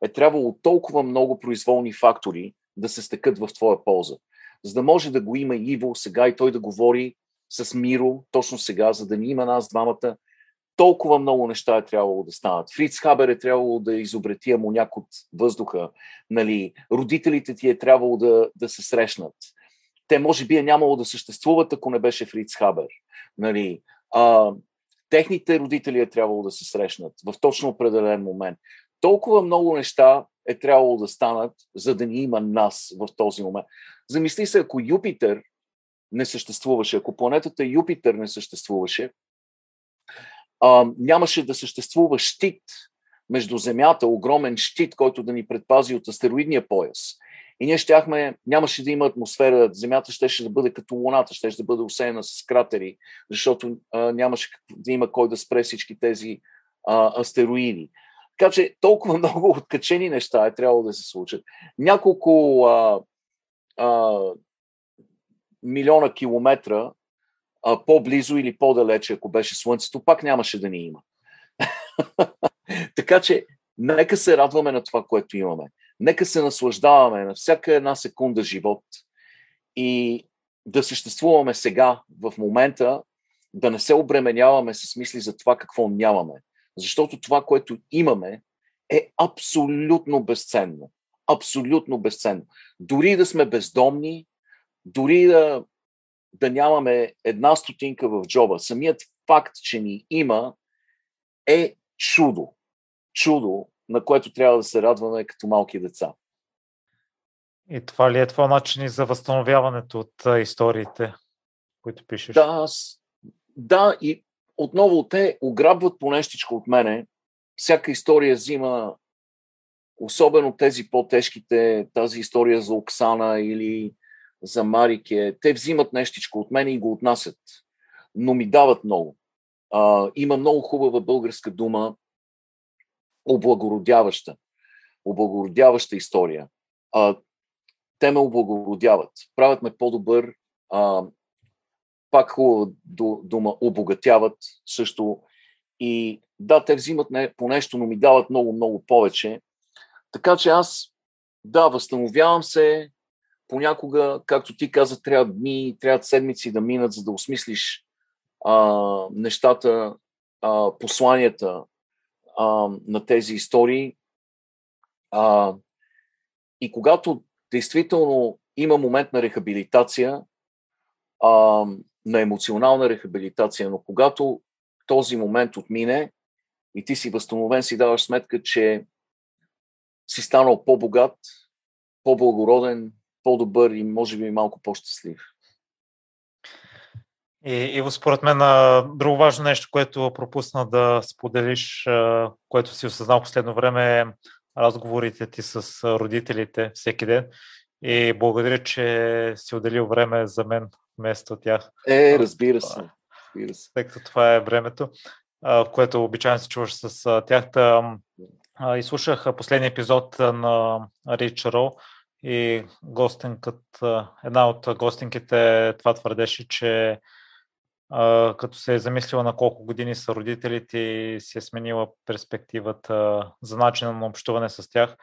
е трябвало толкова много произволни фактори да се стекат в твоя полза. За да може да го има Иво сега и той да говори с Миро точно сега, за да ни има нас двамата, толкова много неща е трябвало да станат. Фриц Хабер е трябвало да изобрети амоняк от въздуха. Нали? Родителите ти е трябвало да, да се срещнат. Те може би е нямало да съществуват, ако не беше Фриц Хабер. Нали? А, техните родители е трябвало да се срещнат в точно определен момент. Толкова много неща е трябвало да станат, за да ни има нас в този момент. Замисли се, ако Юпитер не съществуваше, ако планетата Юпитер не съществуваше, а, нямаше да съществува щит между Земята, огромен щит, който да ни предпази от астероидния пояс. И ние щяхме, нямаше да има атмосфера, Земята щеше да бъде като Луната, щеше да бъде усеяна с кратери, защото а, нямаше да има кой да спре всички тези а, астероиди. Така че толкова много откачени неща е трябвало да се случат. Няколко а, а, милиона километра а, по-близо или по-далече, ако беше Слънцето, пак нямаше да ни има. така че, нека се радваме на това, което имаме. Нека се наслаждаваме на всяка една секунда живот и да съществуваме сега, в момента, да не се обременяваме с мисли за това какво нямаме. Защото това, което имаме, е абсолютно безценно. Абсолютно безценно. Дори да сме бездомни, дори да, да нямаме една стотинка в джоба, самият факт, че ни има, е чудо. Чудо, на което трябва да се радваме като малки деца. И това ли е това начин за възстановяването от историите, които пишеш? Да, да, и отново те ограбват по нещичко от мене. Всяка история взима, особено тези по-тежките, тази история за Оксана или за Марике, те взимат нещичко от мен и го отнасят, но ми дават много. А, има много хубава българска дума, облагородяваща. Облагородяваща история. А, те ме облагородяват. Правят ме по-добър. А, пак хубава дума, обогатяват също. И да, те взимат не, по нещо, но ми дават много, много повече. Така че аз, да, възстановявам се, понякога, както ти каза, трябва дни, трябва седмици да минат, за да осмислиш а, нещата, а, посланията а, на тези истории. А, и когато действително има момент на рехабилитация, а, на емоционална рехабилитация, но когато този момент отмине и ти си възстановен, си даваш сметка, че си станал по-богат, по-благороден, по-добър и може би малко по-щастлив. И, и според мен, друго важно нещо, което пропусна да споделиш, което си осъзнал последно време е разговорите ти с родителите всеки ден. И благодаря, че си отделил време за мен вместо тях. Е, разбира се. Разбира се. Тъй като това е времето, в което обичайно се чуваш с тях. И слушах последния епизод на Рич Роу И гостинкът, една от гостинките това твърдеше, че като се е замислила на колко години са родителите и си е сменила перспективата за начина на общуване с тях.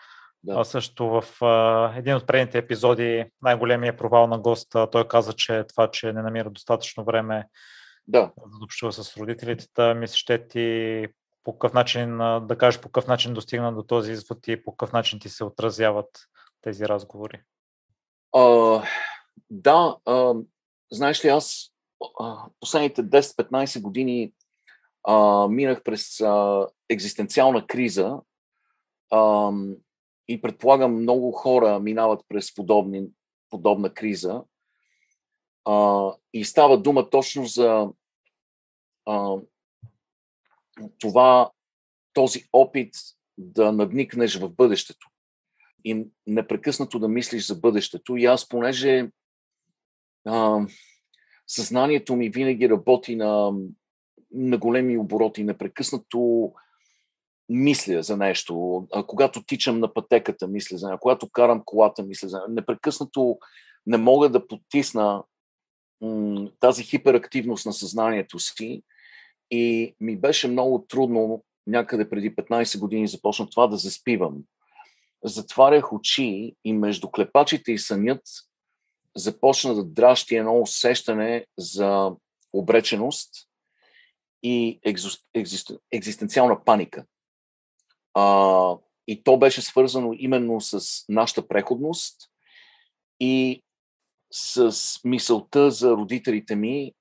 Да. А също в а, един от предните епизоди, най-големия провал на госта, той каза, че това, че не намира достатъчно време да, да общува с родителите, да ми ще ти по какъв начин, да кажеш по какъв начин достигна до този извод и по какъв начин ти се отразяват тези разговори. А, да, а, знаеш ли, аз последните 10-15 години а, минах през а, екзистенциална криза а, и предполагам много хора минават през подобни, подобна криза. А, и става дума точно за а, това, този опит да надникнеш в бъдещето и непрекъснато да мислиш за бъдещето. И аз, понеже а, съзнанието ми винаги работи на, на големи обороти, непрекъснато мисля за нещо. А когато тичам на пътеката, мисля за нещо. Когато карам колата, мисля за нещо. Непрекъснато не мога да потисна м- тази хиперактивност на съзнанието си и ми беше много трудно някъде преди 15 години започна това да заспивам. Затварях очи и между клепачите и сънят започна да дращи едно усещане за обреченост и екзистенциална паника. А, и то беше свързано именно с нашата преходност и с мисълта за родителите ми,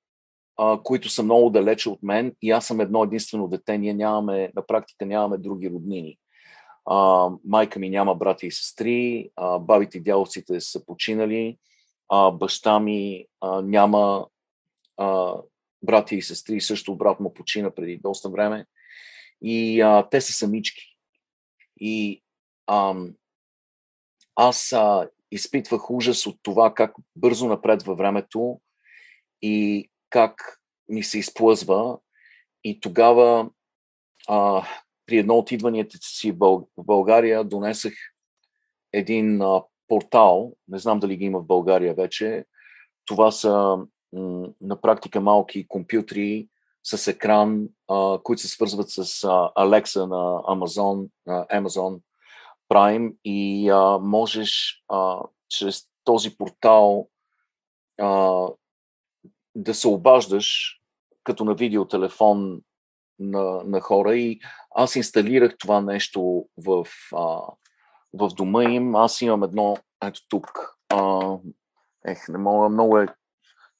а, които са много далече от мен и аз съм едно единствено дете. Ние нямаме, на практика нямаме други роднини. А, майка ми няма брати и сестри, а, бабите и дядовците са починали а, баща ми а, няма а, брати и сестри, също брат му почина преди доста време. И а, те са самички. И а, аз а, изпитвах ужас от това как бързо напред във времето и как ми се изплъзва. И тогава а, при едно от идванията си в България донесах един портал, не знам дали ги има в България вече. Това са на практика малки компютри с екран, които се свързват с Alexa на Amazon, Amazon Prime и можеш чрез този портал да се обаждаш като на видеотелефон на, на хора и аз инсталирах това нещо в, а, в дома им. Аз имам едно, ето тук. А, ех, не мога, много е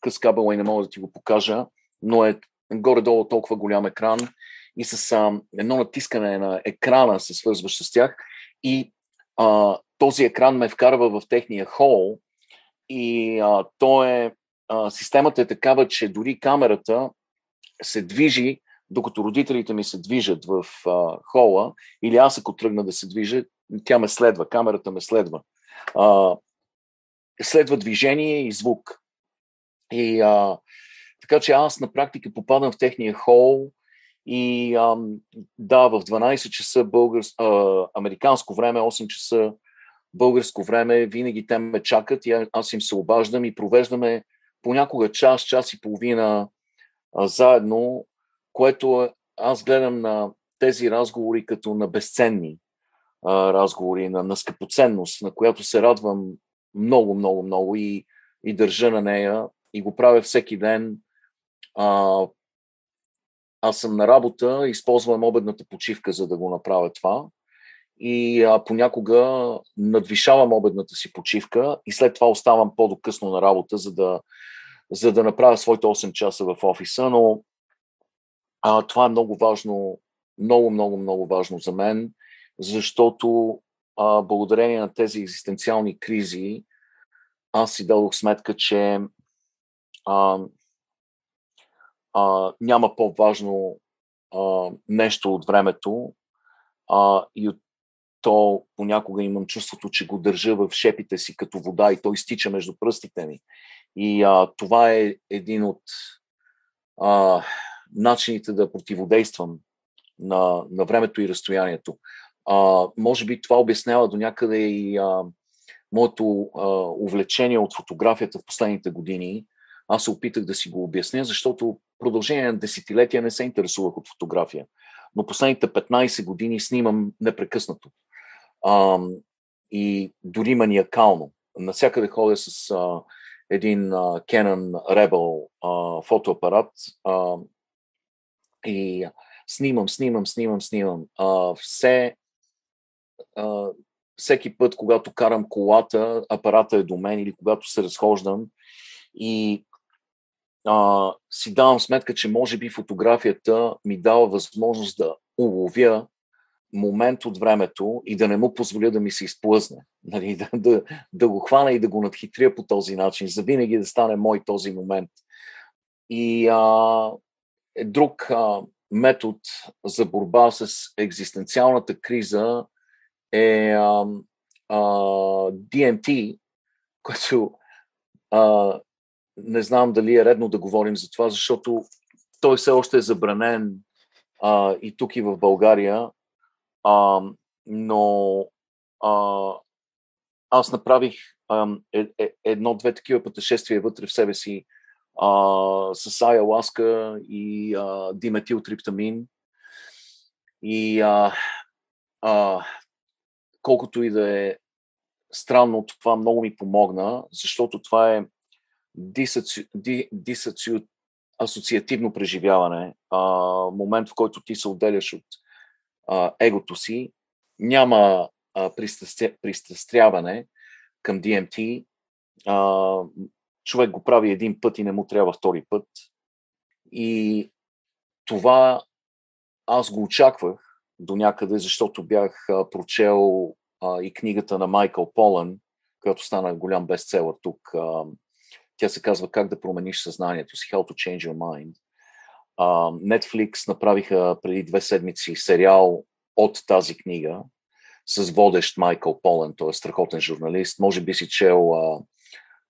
къс кабел и не мога да ти го покажа, но е горе-долу толкова голям екран и с а, едно натискане на екрана се свързваш с тях и а, този екран ме вкарва в техния хол и а, то е, а, системата е такава, че дори камерата се движи, докато родителите ми се движат в а, хола, или аз ако тръгна да се движа, тя ме следва, камерата ме следва. А, следва движение и звук. И а, така че аз на практика попадам в техния хол и а, да, в 12 часа българс, а, американско време, 8 часа българско време, винаги те ме чакат и аз им се обаждам и провеждаме понякога час, час и половина а, заедно, което аз гледам на тези разговори като на безценни а, разговори, на, на скъпоценност, на която се радвам много, много, много и, и държа на нея и го правя всеки ден. А, аз съм на работа, използвам обедната почивка, за да го направя това. И а, понякога надвишавам обедната си почивка и след това оставам по-докъсно на работа, за да, за да направя своите 8 часа в офиса. Но а, това е много важно, много, много, много важно за мен защото а, благодарение на тези екзистенциални кризи аз си дадох сметка, че а, а, няма по-важно а, нещо от времето а, и от то понякога имам чувството, че го държа в шепите си като вода и той изтича между пръстите ми. И а, това е един от а, начините да противодействам на, на времето и разстоянието. А, може би това обяснява до някъде и а, моето а, увлечение от фотографията в последните години, аз се опитах да си го обясня, защото продължение на десетилетия не се интересувах от фотография. Но последните 15 години снимам непрекъснато. А, и дори маниакално. Насякъде ходя с а, един а, Canon Rebel а, фотоапарат а, и снимам, снимам, снимам, снимам. А, все, а, всеки път, когато карам колата, апарата е до мен или когато се разхождам и а, си давам сметка, че може би фотографията ми дава възможност да уловя момент от времето и да не му позволя да ми се изплъзне. Нали, да, да, да го хвана и да го надхитря по този начин, за винаги да стане мой този момент. И а, е друг а, метод за борба с екзистенциалната криза е а, а, DMT, което а, не знам дали е редно да говорим за това, защото той все още е забранен а, и тук и в България, а, но а, аз направих а, е, е, едно-две такива пътешествия вътре в себе си а, с айаласка и а, диметилтриптамин. И а, а, колкото и да е странно, това много ми помогна, защото това е дисоци... асоциативно преживяване, а, момент в който ти се отделяш от а, егото си, няма а, пристрастяване към DMT. А, човек го прави един път и не му трябва втори път. И това аз го очаквах до някъде, защото бях а, прочел а, и книгата на Майкъл Полън, която стана голям бестселър тук. А, тя се казва Как да промениш съзнанието си, How to Change Your Mind. Uh, Netflix направиха преди две седмици сериал от тази книга с водещ Майкъл Полен, той е страхотен журналист. Може би си чел uh,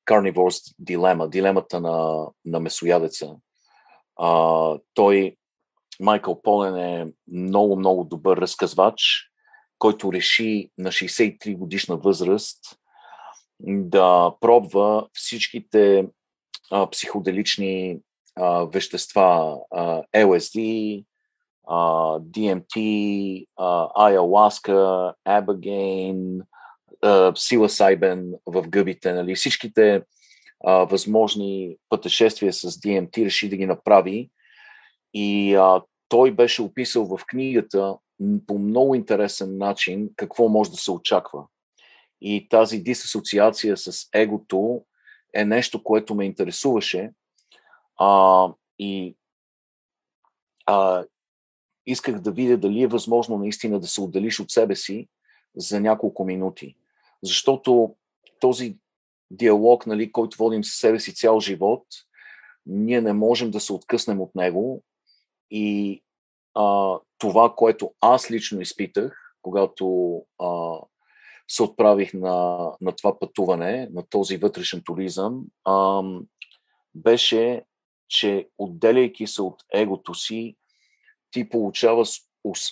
Carnivore's Dilemma, дилемата на, на месоядеца. Uh, той, Майкъл Полен е много, много добър разказвач, който реши на 63 годишна възраст да пробва всичките а, психоделични а, вещества, а, LSD, а, DMT, а, ayahuasca, Abagain, псиласайбен в гъбите, нали, всичките а, възможни пътешествия с DMT реши да ги направи и а, той беше описал в книгата по много интересен начин какво може да се очаква. И тази дисасоциация с егото е нещо, което ме интересуваше. А, и а, исках да видя дали е възможно наистина да се отделиш от себе си за няколко минути. Защото този диалог, нали, който водим със себе си цял живот, ние не можем да се откъснем от него. И а, това, което аз лично изпитах, когато а, се отправих на, на това пътуване, на този вътрешен туризъм, ам, беше, че отделяйки се от егото си, ти получаваш,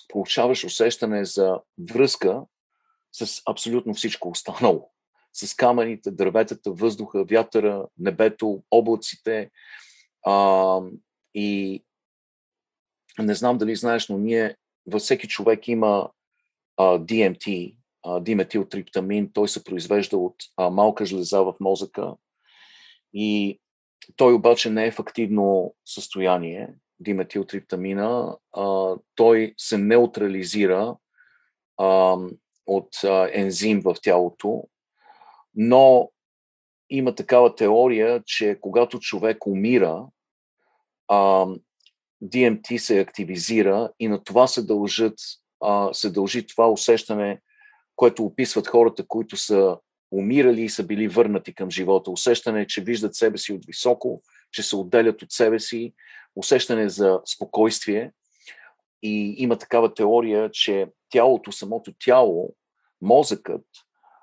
получаваш усещане за връзка с абсолютно всичко останало. С камъните, дърветата, въздуха, вятъра, небето, облаците. А, и не знам дали знаеш, но ние, във всеки човек има а, DMT, диметилтриптамин, той се произвежда от а, малка жлеза в мозъка и той обаче не е в активно състояние, диметилтриптамина, а, той се неутрализира а, от ензим в тялото, но има такава теория, че когато човек умира, DMT се активизира и на това се, дължат, се дължи това усещане което описват хората, които са умирали и са били върнати към живота. Усещане, че виждат себе си от високо, че се отделят от себе си, усещане за спокойствие. И има такава теория, че тялото, самото тяло, мозъкът,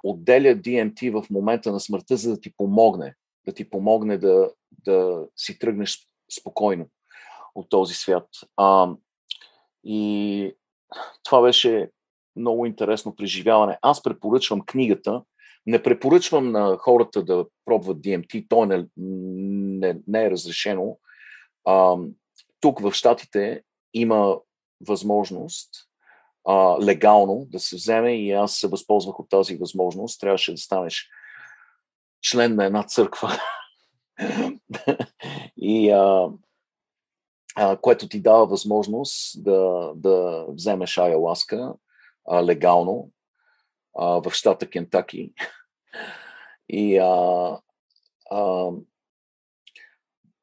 отделя DMT в момента на смъртта, за да ти помогне, да ти помогне да, да си тръгнеш спокойно от този свят. А, и това беше много интересно преживяване. Аз препоръчвам книгата, Не препоръчвам на хората да пробват DMT, то не, не, не е разрешено. А, тук в Штатите има възможност а, легално да се вземе и аз се възползвах от тази възможност. Трябваше да станеш член на една църква. и а, а, което ти дава възможност да, да вземеш айаласка а, легално а, в щата Кентаки. И, а, а,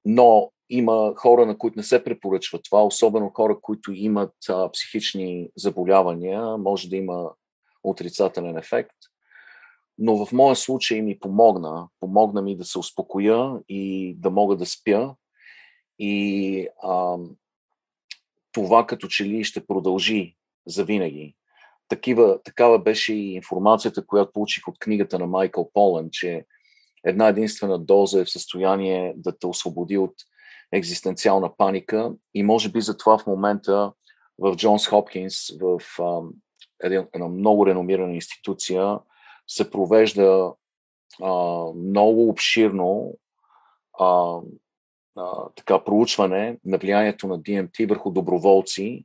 но има хора, на които не се препоръчва това, особено хора, които имат а, психични заболявания, може да има отрицателен ефект. Но в моя случай ми помогна. Помогна ми да се успокоя и да мога да спя. И а, това като че ли ще продължи за винаги. Такива, такава беше и информацията, която получих от книгата на Майкъл Полен, че една единствена доза е в състояние да те освободи от екзистенциална паника и може би затова в момента в Джонс Хопкинс, в една много реномирана институция, се провежда а, много обширно а, а, така, проучване на влиянието на DMT върху доброволци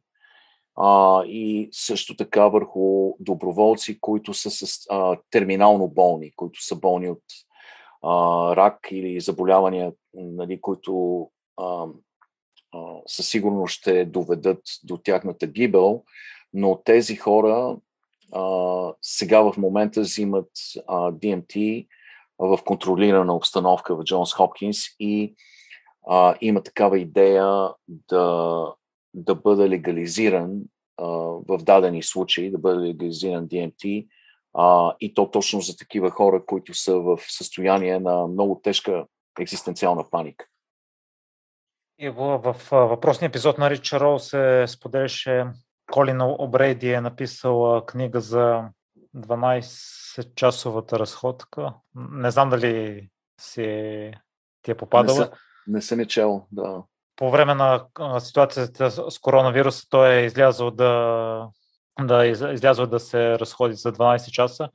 а, и също така върху доброволци, които са с а, терминално болни, които са болни от а, рак или заболявания, нали, които а, а, със сигурност ще доведат до тяхната гибел, но тези хора а, сега в момента взимат а, DMT в контролирана обстановка в Джонс Хопкинс и а, има такава идея да, да бъде легализиран а, в дадени случаи, да бъде легализиран DMT а, и то точно за такива хора, които са в състояние на много тежка екзистенциална паника. И в, въпросния епизод на Рич Роу се споделяше Колин Обрейди е написал книга за 12-часовата разходка. Не знам дали си ти е попадала. Не, са, не съм е чел, да. По време на ситуацията с коронавируса той е излязъл да, да, излязъл да се разходи за 12 часа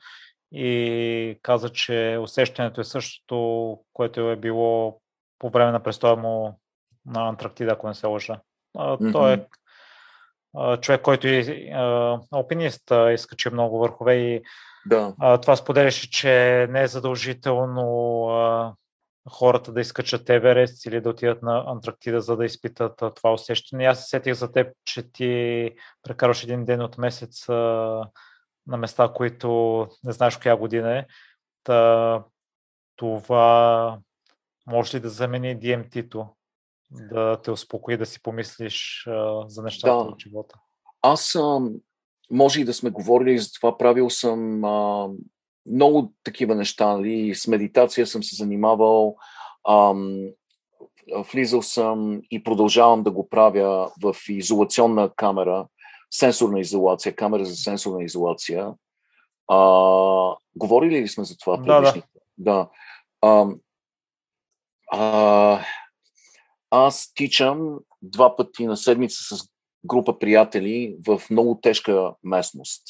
и каза, че усещането е същото, което е било по време на престоя му на Антарктида, ако не се лъжа. Mm-hmm. Той е човек, който е алпинист, изкачи много върхове и да. това споделяше, че не е задължително хората да изкачат Еверест или да отидат на Антарктида, за да изпитат това усещане. аз се сетих за теб, че ти прекарваш един ден от месец на места, които не знаеш коя година е. Та, това може ли да замени DMT-то? Да те успокои да си помислиш а, за нещата да. от живота? Аз а, може и да сме говорили за това. Правил съм а, много такива неща. Нали? С медитация съм се занимавал. А, влизал съм и продължавам да го правя в изолационна камера, сенсорна изолация, камера за сенсорна изолация. А, говорили ли сме за това? Да, да. да. А, а, аз тичам два пъти на седмица с група приятели в много тежка местност,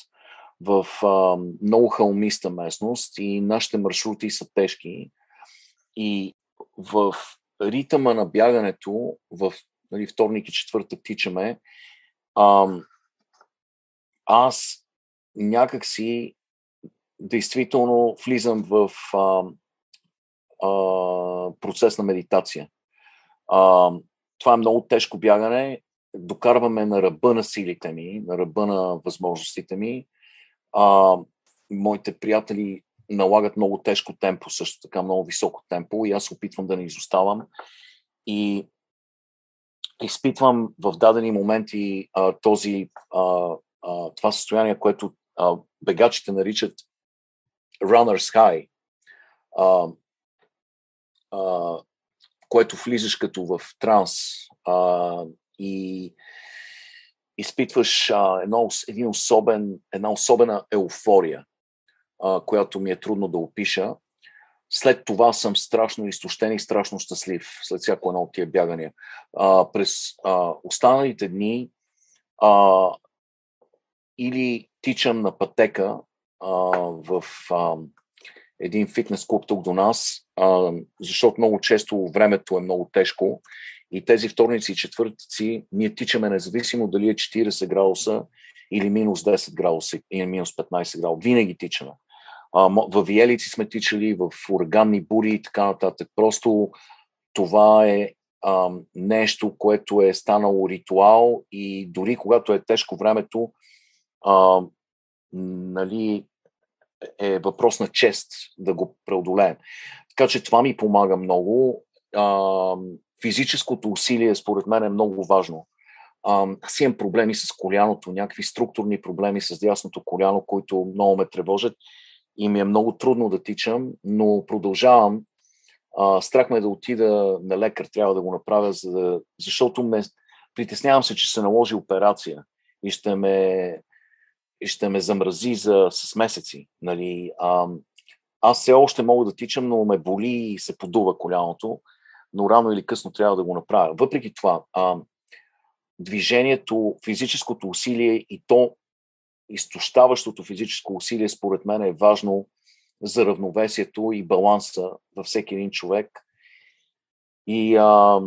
в а, много халмиста местност и нашите маршрути са тежки. И в ритъма на бягането, в нали, вторник и четвъртък тичаме, а, аз някакси действително влизам в а, а, процес на медитация. А, това е много тежко бягане. Докарваме на ръба на силите ми, на ръба на възможностите ми. А, моите приятели налагат много тежко темпо, също така много високо темпо и аз опитвам да не изоставам. И изпитвам в дадени моменти а, този, а, а, това състояние, което а, бегачите наричат runner's high. А, а, което влизаш като в транс а, и изпитваш а, едно, един особен, една особена еуфория, а, която ми е трудно да опиша. След това съм страшно изтощен и страшно щастлив след всяко едно от тия бягания. А, през а, останалите дни а, или тичам на пътека а, в, а, един фитнес клуб тук до нас, а, защото много често времето е много тежко и тези вторници и четвъртъци ние тичаме независимо дали е 40 градуса или минус 10 градуса или минус 15 градуса. Винаги тичаме. А, в Виелици сме тичали, в ураганни бури и така нататък. Просто това е а, нещо, което е станало ритуал и дори когато е тежко времето, а, нали, е въпрос на чест да го преодолеем. Така че това ми помага много. А, физическото усилие, според мен, е много важно. А, аз имам проблеми с коляното, някакви структурни проблеми с дясното коляно, които много ме тревожат и ми е много трудно да тичам, но продължавам. А, страх ме е да отида на лекар, трябва да го направя, за да, защото ме, притеснявам се, че се наложи операция и ще ме, ще ме замрази за, с месеци. Нали. А, аз все още мога да тичам, но ме боли и се подува коляното, но рано или късно трябва да го направя. Въпреки това, а, движението, физическото усилие и то изтощаващото физическо усилие, според мен, е важно за равновесието и баланса във всеки един човек. И а,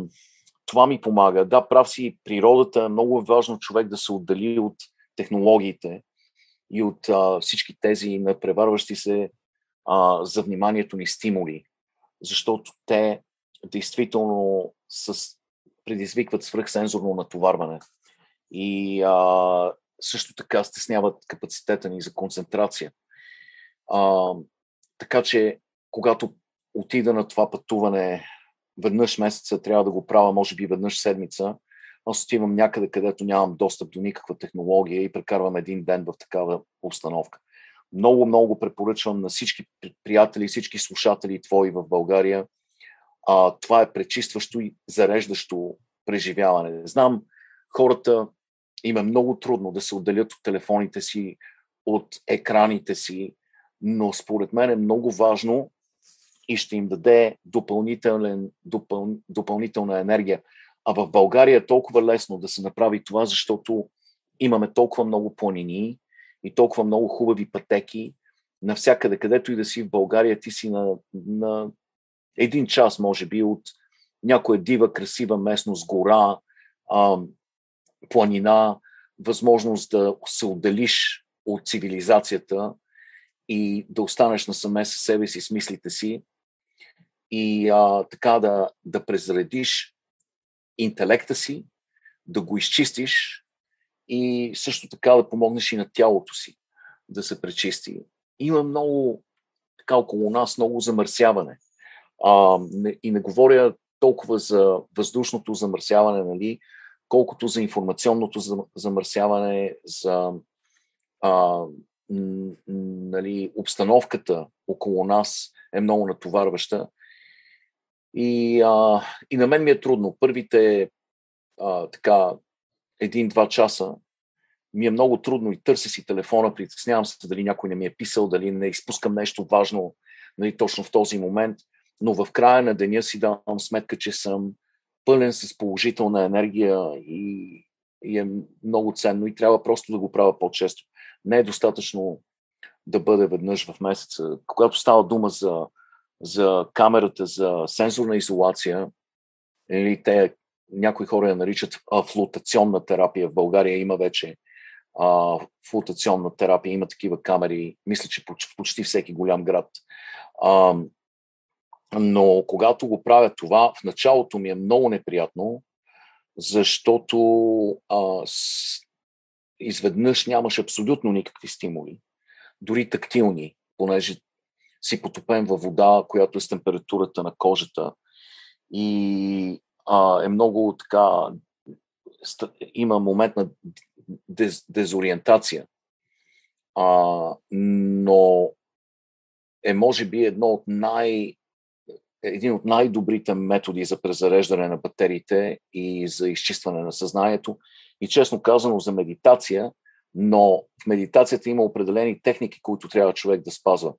това ми помага. Да, прав си, природата, много е важно човек да се отдали от технологиите и от а, всички тези напреварващи се а, за вниманието ни стимули, защото те действително с, предизвикват свръхсензорно натоварване. И а, също така стесняват капацитета ни за концентрация. А, така че, когато отида на това пътуване веднъж месеца, трябва да го правя, може би веднъж седмица, аз отивам някъде, където нямам достъп до никаква технология и прекарвам един ден в такава обстановка. Много, много препоръчвам на всички приятели, всички слушатели твои в България. А, това е пречистващо и зареждащо преживяване. Знам, хората им е много трудно да се отделят от телефоните си, от екраните си, но според мен е много важно и ще им даде допълнителен, допъл, допълнителна енергия. А в България е толкова лесно да се направи това, защото имаме толкова много планини и толкова много хубави пътеки. Навсякъде, където и да си в България, ти си на, на един час, може би, от някоя дива, красива местност, гора, планина, възможност да се отделиш от цивилизацията и да останеш насаме със себе си, с мислите си и а, така да, да презредиш интелекта си, да го изчистиш и също така да помогнеш и на тялото си да се пречисти. Има много, така около нас, много замърсяване. А, и не говоря толкова за въздушното замърсяване, нали, колкото за информационното замърсяване, за а, нали, обстановката около нас е много натоварваща. И, а, и на мен ми е трудно. Първите а, така един-два часа ми е много трудно и търся си телефона, притеснявам се дали някой не ми е писал, дали не изпускам нещо важно нали, точно в този момент, но в края на деня си давам сметка, че съм пълен с положителна енергия и, и е много ценно и трябва просто да го правя по-често. Не е достатъчно да бъде веднъж в месеца. Когато става дума за, за камерата за сензорна изолация, или те, някои хора я наричат а, флотационна терапия. В България има вече а, флотационна терапия, има такива камери, мисля, че почти всеки голям град. А, но когато го правя това, в началото ми е много неприятно, защото а, с, изведнъж нямаш абсолютно никакви стимули, дори тактилни, понеже си потопен във вода, която е с температурата на кожата и а, е много така, има момент на дез, дезориентация. А, но е може би едно от най- един от най-добрите методи за презареждане на батериите и за изчистване на съзнанието. И честно казано за медитация, но в медитацията има определени техники, които трябва човек да спазва.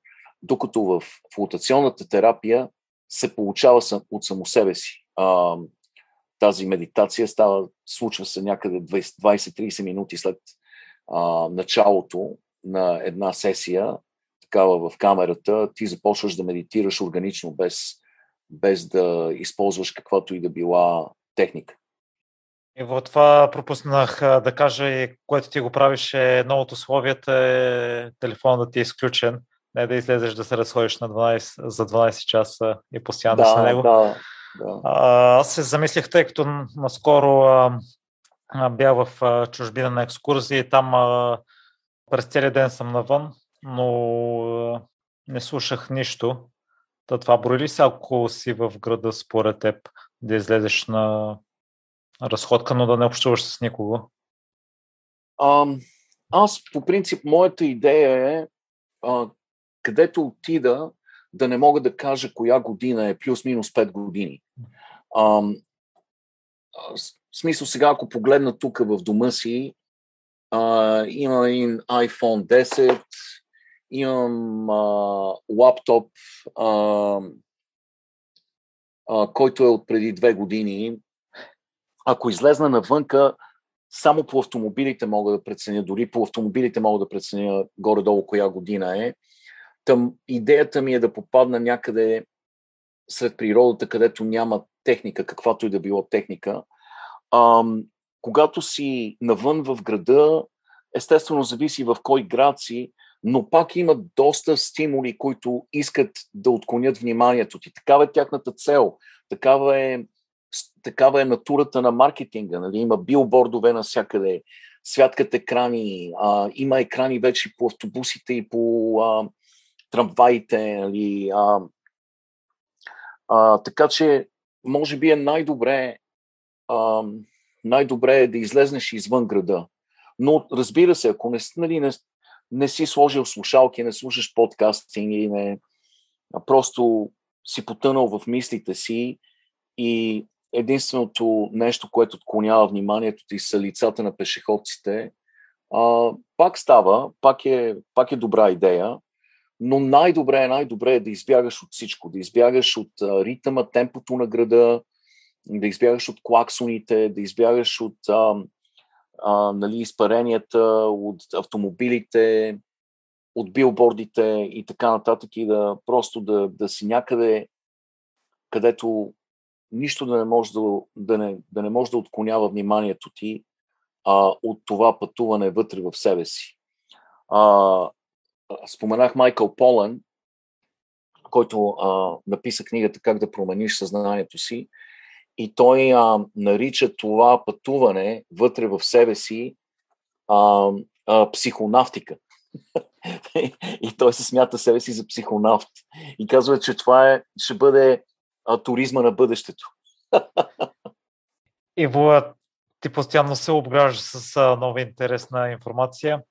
Докато в флотационната терапия се получава от само себе си. А, тази медитация става, случва се някъде 20-30 минути след а, началото на една сесия, такава в камерата, ти започваш да медитираш органично, без, без да използваш каквато и да била техника. И в това пропуснах да кажа и което ти го правиш е едно от условията е телефон да ти е изключен, не да излезеш да се разходиш на 12, за 12 часа и постоянно да, с него. Да, да. А, аз се замислих, тъй като наскоро а, а, бях в а, чужбина на екскурзия и там а, през целия ден съм навън, но а, не слушах нищо. Та това брои ли се, ако си в града според теб, да излезеш на разходка, но да не общуваш с никого? А, аз по принцип, моята идея е а, където отида да не мога да кажа коя година е плюс-минус 5 години. А, в смисъл сега, ако погледна тук в дома си, а, имам един iPhone 10, имам а, лаптоп, а, а, който е от преди две години, ако излезна навънка, само по автомобилите мога да преценя, дори по автомобилите мога да преценя горе-долу коя година е. Там идеята ми е да попадна някъде сред природата, където няма техника, каквато и да било техника. Ам, когато си навън в града, естествено зависи в кой град си, но пак има доста стимули, които искат да отклонят вниманието ти. Такава е тяхната цел, такава е такава е натурата на маркетинга. Нали? Има билбордове навсякъде, святкат екрани, а, има екрани вече по автобусите и по а, трамваите. Нали? А, а, така че, може би е най-добре, а, най-добре е да излезнеш извън града. Но разбира се, ако не, нали, не, не си сложил слушалки, не слушаш подкастинг и не, а просто си потънал в мислите си и единственото нещо, което отклонява вниманието ти са лицата на пешеходците, а, пак става, пак е, пак е добра идея, но най-добре е, най-добре е да избягаш от всичко, да избягаш от ритъма, темпото на града, да избягаш от клаксоните, да избягаш от а, а, нали, изпаренията, от автомобилите, от билбордите и така нататък и да просто да, да си някъде, където нищо да не може да, да, не, да, не може да отклонява вниманието ти а, от това пътуване вътре в себе си. А, споменах Майкъл Полен, който а, написа книгата Как да промениш съзнанието си. И той а, нарича това пътуване вътре в себе си а, а, психонавтика. и той се смята себе си за психонавт. И казва, че това е, ще бъде а, туризма на бъдещето. Иво, ти постоянно се обграждаш с а, нова интересна информация.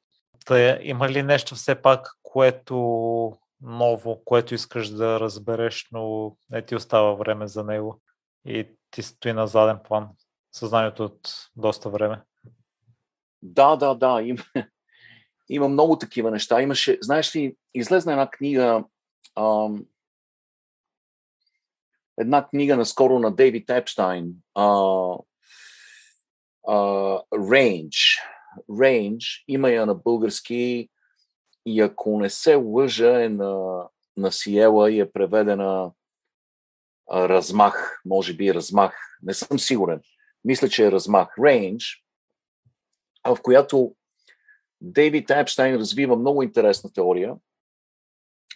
Та, има ли нещо все пак, което ново, което искаш да разбереш, но не ти остава време за него и ти стои на заден план съзнанието от доста време? Да, да, да. Има, има много такива неща. Имаше, знаеш ли, излезна една книга, ам, една книга наскоро на Дейвид Епштайн, uh, uh, Range. Range, има я на български и ако не се лъжа е на, на Сиела и е преведена uh, Размах, може би Размах, не съм сигурен. Мисля, че е Размах. Range, в която Дейвид Епштайн развива много интересна теория.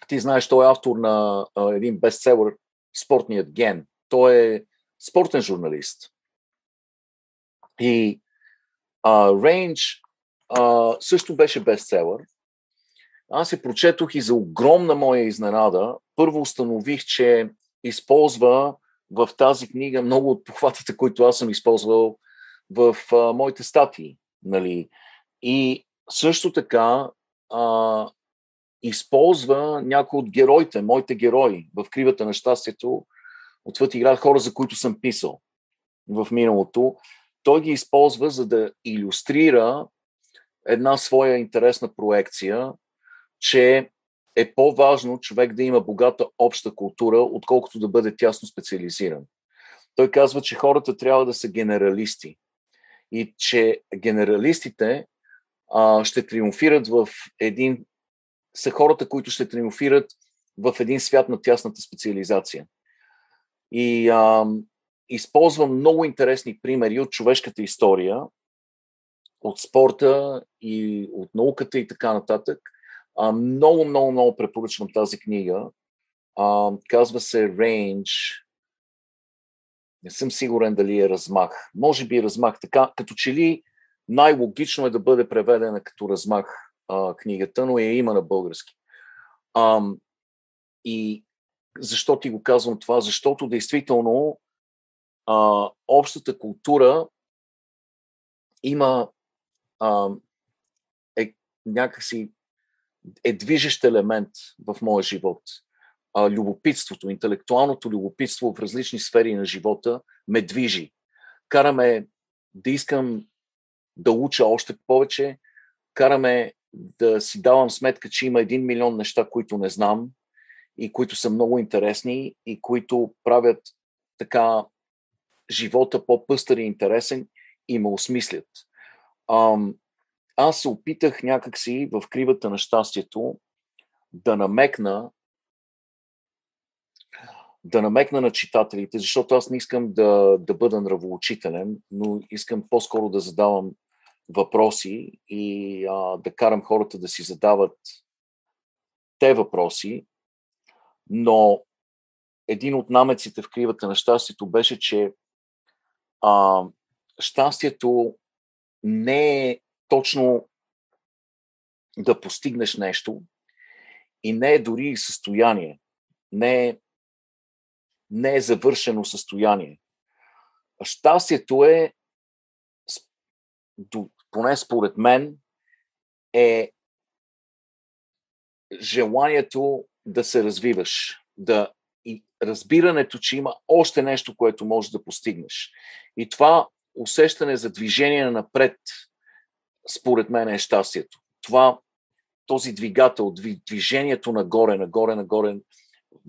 Ти знаеш, той е автор на uh, един бестселър спортният ген. Той е спортен журналист. И Рейндж също беше бестселър. Аз се прочетох и за огромна моя изненада. Първо установих, че използва в тази книга много от похватите, които аз съм използвал в а, моите статии. Нали? И също така а, използва някои от героите, моите герои в Кривата на щастието, отвъд играят хора, за които съм писал в миналото. Той ги използва, за да иллюстрира една своя интересна проекция, че е по-важно човек да има богата обща култура, отколкото да бъде тясно специализиран. Той казва, че хората трябва да са генералисти и че генералистите а, ще триумфират в един са хората, които ще триумфират в един свят на тясната специализация. И а, използвам много интересни примери от човешката история, от спорта и от науката и така нататък. А, много, много, много препоръчвам тази книга. А, казва се Range. Не съм сигурен дали е размах. Може би е размах. Така, като че ли най-логично е да бъде преведена като размах а, книгата, но я има на български. А, и защо ти го казвам това? Защото действително а, общата култура има а, е някакси е движещ елемент в моя живот. А, любопитството, интелектуалното любопитство в различни сфери на живота ме движи. Караме да искам да уча още повече, караме да си давам сметка, че има един милион неща, които не знам и които са много интересни и които правят така живота по-пъстър и интересен и ме осмислят. Аз се опитах някакси в кривата на щастието да намекна да намекна на читателите, защото аз не искам да, да бъда нравоучителен, но искам по-скоро да задавам въпроси и а, да карам хората да си задават те въпроси, но един от намеците в кривата на щастието беше, че а, щастието не е точно да постигнеш нещо и не е дори състояние, не е, не е завършено състояние. Щастието е, поне според мен, е желанието да се развиваш, да и разбирането, че има още нещо, което можеш да постигнеш. И това усещане за движение напред, според мен е щастието. Това, този двигател, движението нагоре, нагоре, нагоре,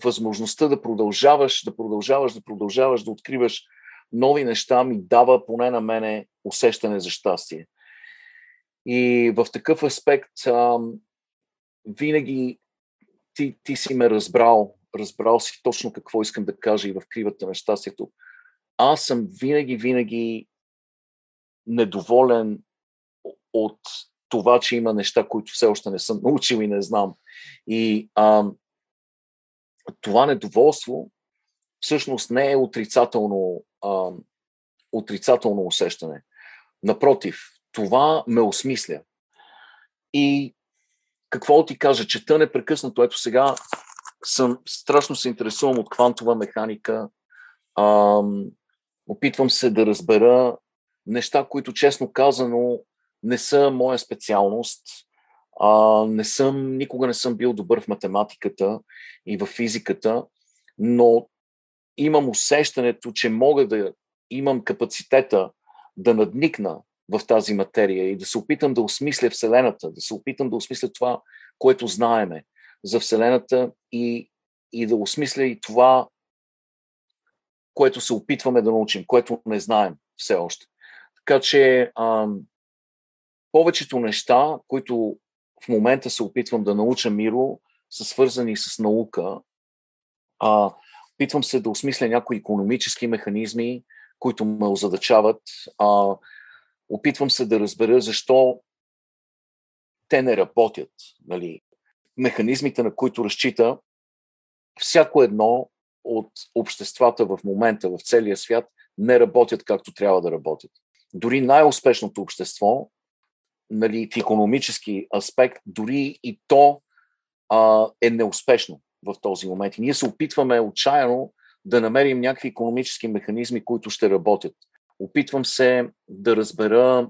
възможността да продължаваш, да продължаваш, да продължаваш, да откриваш нови неща ми дава поне на мене усещане за щастие. И в такъв аспект ам, винаги ти, ти си ме разбрал, разбрал си точно какво искам да кажа и в кривата на щастието. Аз съм винаги, винаги недоволен от това, че има неща, които все още не съм научил и не знам. И а, това недоволство всъщност не е отрицателно, а, отрицателно усещане. Напротив, това ме осмисля. И какво ти кажа, чета непрекъснато. Ето сега съм страшно се интересувам от квантова механика. Ам, опитвам се да разбера неща, които честно казано не са моя специалност. А, не съм, никога не съм бил добър в математиката и в физиката, но имам усещането, че мога да имам капацитета да надникна в тази материя и да се опитам да осмисля Вселената, да се опитам да осмисля това, което знаеме за Вселената и, и да осмисля и това, което се опитваме да научим, което не знаем все още. Така че ам, повечето неща, които в момента се опитвам да науча Миро, са свързани с наука. А, опитвам се да осмисля някои економически механизми, които ме озадачават. А, опитвам се да разбера защо те не работят. Нали. Механизмите, на които разчита всяко едно от обществата в момента в целия свят не работят както трябва да работят. Дори най-успешното общество, нали, в економически аспект, дори и то а, е неуспешно в този момент. И ние се опитваме отчаяно да намерим някакви економически механизми, които ще работят. Опитвам се да разбера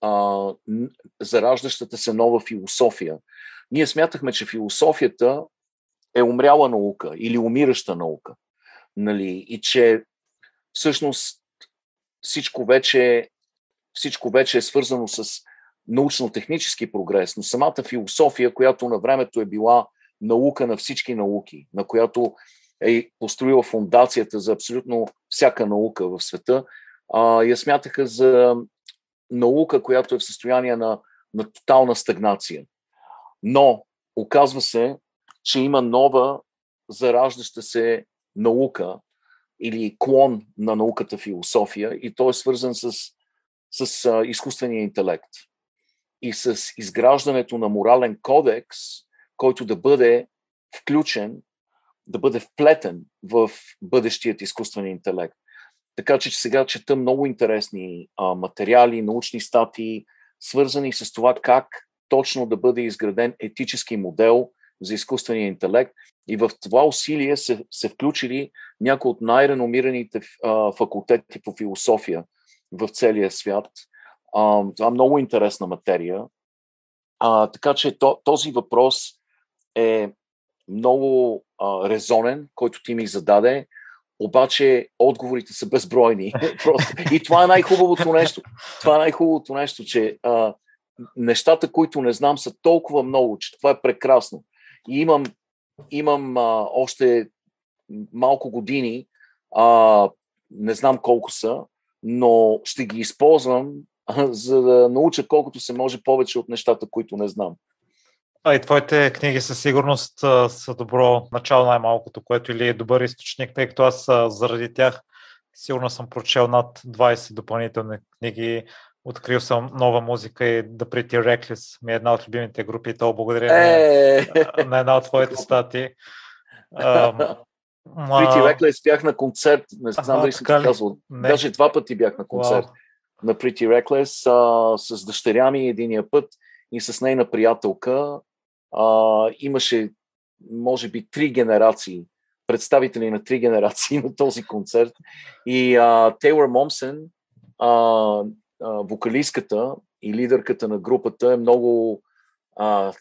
а, зараждащата се нова философия. Ние смятахме, че философията е умряла наука или умираща наука. Нали? И че всъщност всичко вече, всичко вече е свързано с научно-технически прогрес, но самата философия, която на времето е била наука на всички науки, на която е построила фундацията за абсолютно всяка наука в света, а, я смятаха за наука, която е в състояние на, на тотална стагнация. Но оказва се, че има нова зараждаща се наука или клон на науката философия и той е свързан с, с изкуствения интелект и с изграждането на морален кодекс, който да бъде включен, да бъде вплетен в бъдещият изкуствен интелект. Така че сега чета много интересни а, материали, научни статии, свързани с това как точно да бъде изграден етически модел за изкуствения интелект. И в това усилие се, се включили някои от най-реномираните а, факултети по философия в целия свят. А, това е много интересна материя. А, така че то, този въпрос е много а, резонен, който ти ми зададе, обаче отговорите са безбройни. Просто. И това е най-хубавото нещо. Това е най-хубавото нещо, че а, нещата, които не знам, са толкова много, че това е прекрасно. И имам, имам а, още малко години, а, не знам колко са, но ще ги използвам, а, за да науча колкото се може повече от нещата, които не знам. А и твоите книги със сигурност са добро начало най-малкото, което или е добър източник, тъй като аз заради тях сигурно съм прочел над 20 допълнителни книги, открил съм нова музика и The Pretty Reckless ми е една от любимите групи то благодаря е... на, на една от твоите статии. Pretty Reckless бях на концерт, не знам дали си казвал, даже два пъти бях на концерт. Wow. на Pretty Reckless а, с дъщеря ми единия път и с нейна приятелка а, имаше, може би, три генерации, представители на три генерации на този концерт. И Тейлор Момсен, а, а, вокалистката и лидерката на групата е много, а,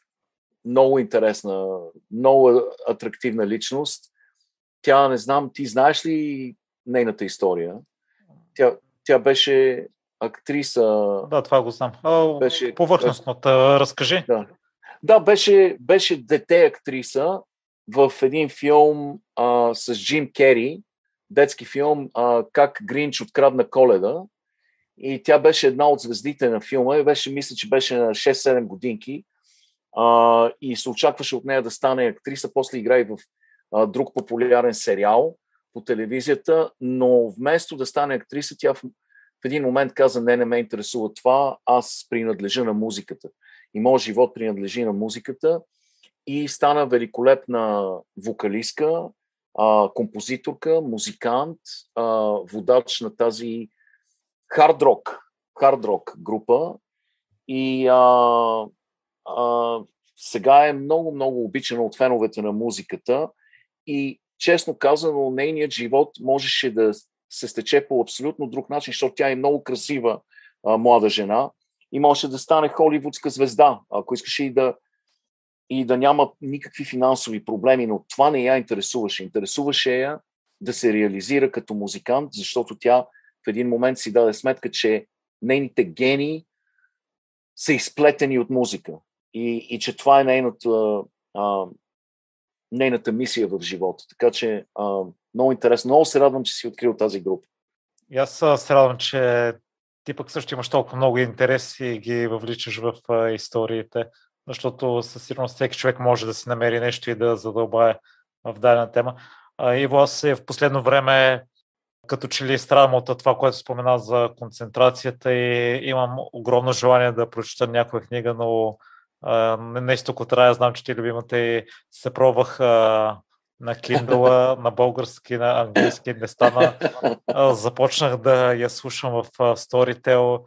много интересна, много атрактивна личност. Тя, не знам, ти знаеш ли нейната история? Тя, тя беше актриса. Да, това го знам. Беше, Повърхностно, разкажи. Да. Да, беше, беше дете актриса в един филм а, с Джим Кери, детски филм а, Как Гринч открадна коледа. И тя беше една от звездите на филма и беше, мисля, че беше на 6-7 годинки. А, и се очакваше от нея да стане актриса, после играе в а, друг популярен сериал по телевизията, но вместо да стане актриса, тя в, в един момент каза, не, не ме интересува това, аз принадлежа на музиката и моят живот принадлежи на музиката. И стана великолепна вокалистка, композиторка, музикант, водач на тази хард-рок, хард-рок група. И а, а, сега е много, много обичана от феновете на музиката. И честно казано, нейният живот можеше да се стече по абсолютно друг начин, защото тя е много красива а, млада жена и може да стане холивудска звезда, ако искаше и да, и да няма никакви финансови проблеми, но това не я интересуваше. Интересуваше я да се реализира като музикант, защото тя в един момент си даде сметка, че нейните гени са изплетени от музика и, и че това е нейната, а, нейната мисия в живота. Така че а, много интересно. Много се радвам, че си открил тази група. И аз се радвам, че ти пък също имаш толкова много интерес и ги въвличаш в а, историите, защото със сигурност всеки човек може да си намери нещо и да задълбае в дадена тема. А, Иво, аз е в последно време като че ли страдам от това, което спомена за концентрацията и имам огромно желание да прочета някоя книга, но а, нещо от рая, знам, че ти любимата и се пробвах а, на Kindle, на български, на английски не стана. Започнах да я слушам в Storytel,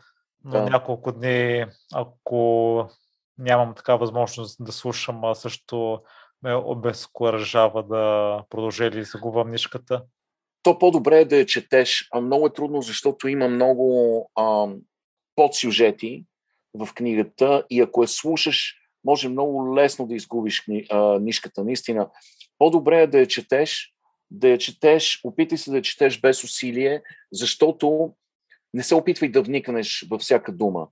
но да. няколко дни, ако нямам така възможност да слушам, а също ме обезкуражава да продължа или загубвам нишката. То по-добре е да я четеш. Много е трудно, защото има много а, подсюжети в книгата и ако я слушаш, може много лесно да изгубиш нишката. Наистина, по-добре е да я четеш, да я четеш, опитай се да я четеш без усилие, защото не се опитвай да вникнеш във всяка дума.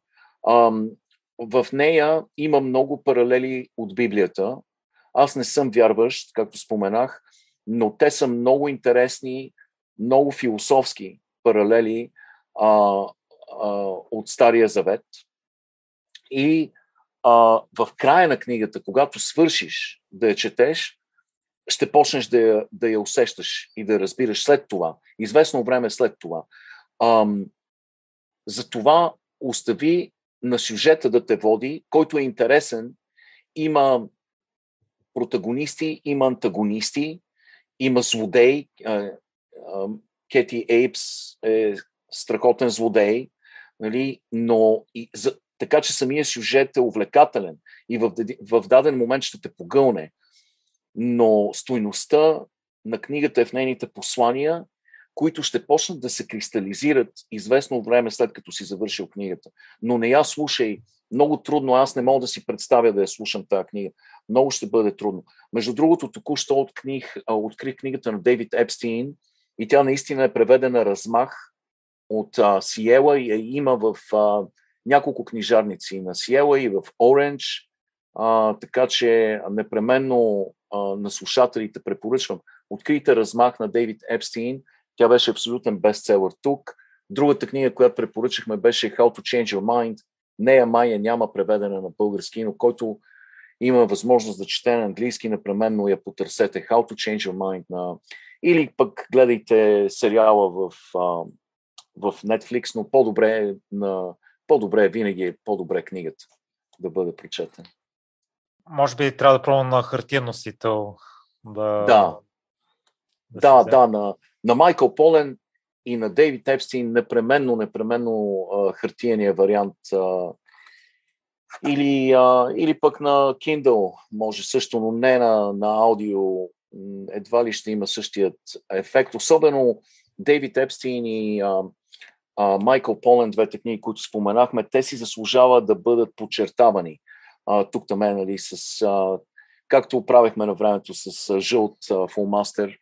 Ам, в нея има много паралели от Библията. Аз не съм вярващ, както споменах, но те са много интересни, много философски паралели а, а, от Стария Завет. И а, в края на книгата, когато свършиш да я четеш, ще почнеш да я, да я усещаш и да разбираш след това, известно време след това. Ам, затова остави на сюжета да те води, който е интересен. Има протагонисти, има антагонисти, има злодей. Кети Ейпс е страхотен злодей, нали? но и за, така че самия сюжет е увлекателен и в, в даден момент ще те погълне. Но стойността на книгата е в нейните послания, които ще почнат да се кристализират известно време след като си завършил книгата. Но не я слушай. Много трудно. Аз не мога да си представя да я слушам тази книга. Много ще бъде трудно. Между другото, току-що открих, открих книгата на Дейвид Епстин и тя наистина е преведена размах от а, Сиела и я има в а, няколко книжарници на Сиела и в Оранж. А, така че непременно а, на слушателите препоръчвам. Открийте размах на Дейвид Епстин. Тя беше абсолютен бестселър тук. Другата книга, която препоръчахме, беше How to Change Your Mind. Нея Майя няма преведена на български, но който има възможност да чете на английски, непременно я потърсете. How to Change Your Mind на... Или пък гледайте сериала в, в Netflix, но по-добре, на... по-добре винаги е по-добре книгата да бъде прочетен. Може би трябва да пробвам на хартиен носител. Да, да, да, да, да на, на Майкъл Полен и на Дейвид Епстин непременно, непременно а, хартияния вариант а, или, а, или пък на Kindle може също, но не на, на аудио. Едва ли ще има същият ефект. Особено Дейвид Епстин и а, Майкъл Полен, двете книги, които споменахме, те си заслужават да бъдат подчертавани. Тук там, нали, с, а, както правихме на времето с а, жълт а, фулмастер,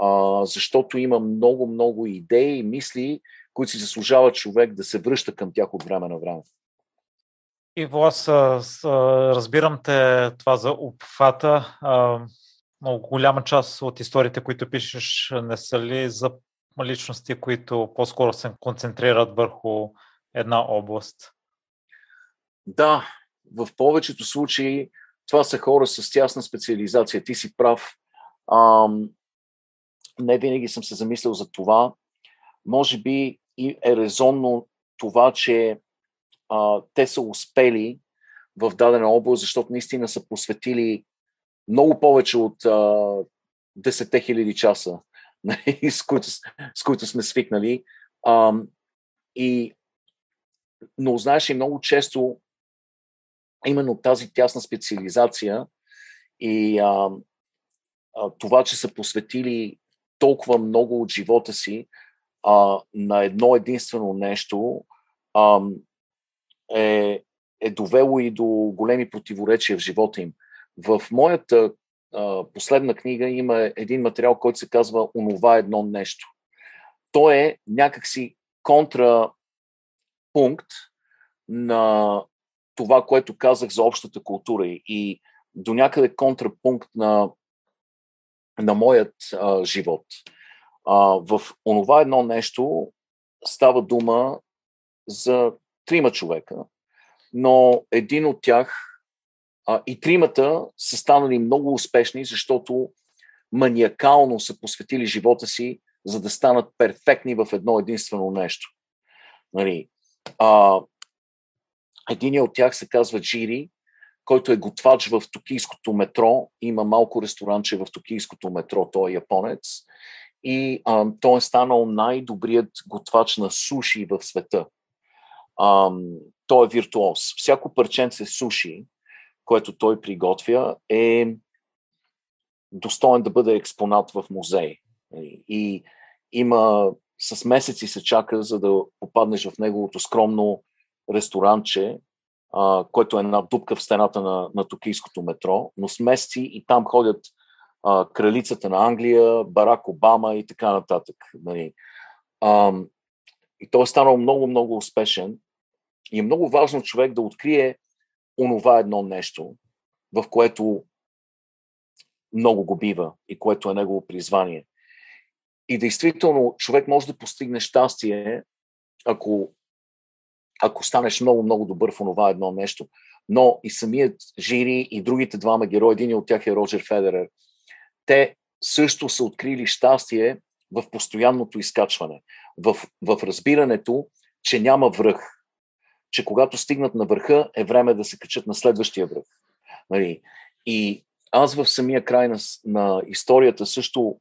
а, защото има много, много идеи и мисли, които си заслужава човек да се връща към тях от време на време. Иво, аз разбирам те това за обхвата. Много голяма част от историите, които пишеш, не са ли за личности, които по-скоро се концентрират върху една област? Да, в повечето случаи това са хора с тясна специализация. Ти си прав. Ам, не винаги съм се замислял за това. Може би и е резонно това, че а, те са успели в дадена област, защото наистина са посветили много повече от а, 10 хиляди часа, с, които, с които сме свикнали. А, и, но знаеш и много често именно тази тясна специализация и а, а, това, че са посветили толкова много от живота си а, на едно единствено нещо, а, е, е довело и до големи противоречия в живота им. В моята последна книга има един материал, който се казва Онова едно нещо. То е някакси контрапункт на това, което казах за общата култура и до някъде контрапункт на, на моят а, живот. А, в онова едно нещо става дума за трима човека, но един от тях а, и тримата са станали много успешни, защото маниакално са посветили живота си, за да станат перфектни в едно единствено нещо. Нали, а, един от тях се казва Джири, който е готвач в токийското метро. Има малко ресторанче в токийското метро, той е японец. И а, той е станал най-добрият готвач на суши в света ам, той е виртуоз. Всяко парченце суши, което той приготвя, е достоен да бъде експонат в музей. И има с месеци се чака, за да попаднеш в неговото скромно ресторанче, а, което е една дупка в стената на, на токийското метро, но с месеци и там ходят а, кралицата на Англия, Барак Обама и така нататък. Нали. А, и той е станал много, много успешен. И е много важно човек да открие онова едно нещо, в което много го бива и което е негово призвание. И действително човек може да постигне щастие, ако, ако станеш много, много добър в онова едно нещо. но и самият Жири и другите двама герои, един от тях е Роджер Федерер, те също са открили щастие в постоянното изкачване, в, в разбирането, че няма връх, че когато стигнат на върха е време да се качат на следващия връх. Нали? И аз в самия край на, на историята също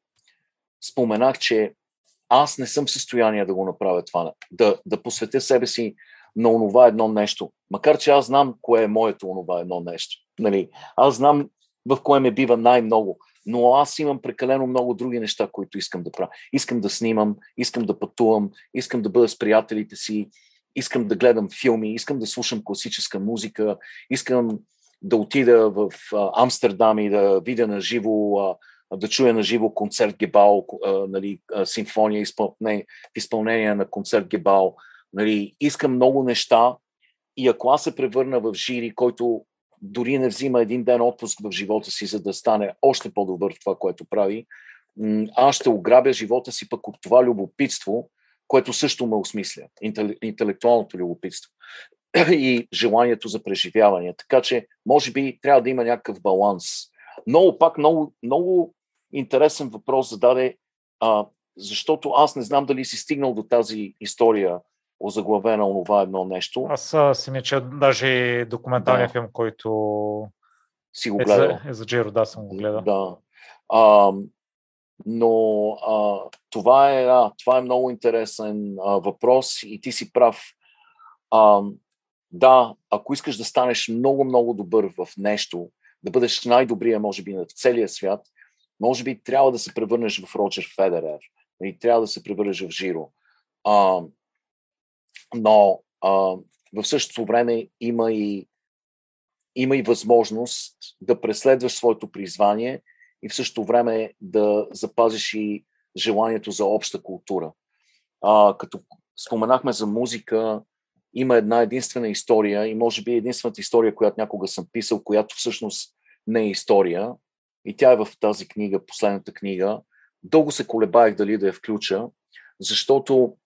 споменах, че аз не съм в състояние да го направя това, да, да посветя себе си на онова едно нещо. Макар, че аз знам кое е моето онова едно нещо. Нали? Аз знам в кое ме бива най-много, но аз имам прекалено много други неща, които искам да правя. Искам да снимам, искам да пътувам, искам да бъда с приятелите си, искам да гледам филми, искам да слушам класическа музика, искам да отида в Амстердам и да видя на живо, да чуя на живо концерт Гебал, нали, симфония в изпълнение на концерт Гебал. Нали, искам много неща и ако аз се превърна в жири, който дори не взима един ден отпуск в живота си, за да стане още по-добър в това, което прави, аз ще ограбя живота си пък от това любопитство, което също ме осмисля. Интелектуалното любопитство и желанието за преживяване. Така че, може би, трябва да има някакъв баланс. Много пак, много, много интересен въпрос зададе, а, защото аз не знам дали си стигнал до тази история озаглавена онова едно нещо. Аз си не че даже документалния да. филм, който си го гледал. Е за, е за Джиро, да, съм го гледал. Да. А, но а, това, е, а, това е много интересен а, въпрос и ти си прав. А, да, ако искаш да станеш много-много добър в нещо, да бъдеш най-добрия, може би, на целия свят, може би трябва да се превърнеш в Роджер Федерер и трябва да се превърнеш в Жиро. А, но а, в същото време има и, има и възможност да преследваш своето призвание и в същото време да запазиш и желанието за обща култура. А, като споменахме за музика, има една единствена история и може би единствената история, която някога съм писал, която всъщност не е история. И тя е в тази книга, последната книга. Дълго се колебаех дали да я включа, защото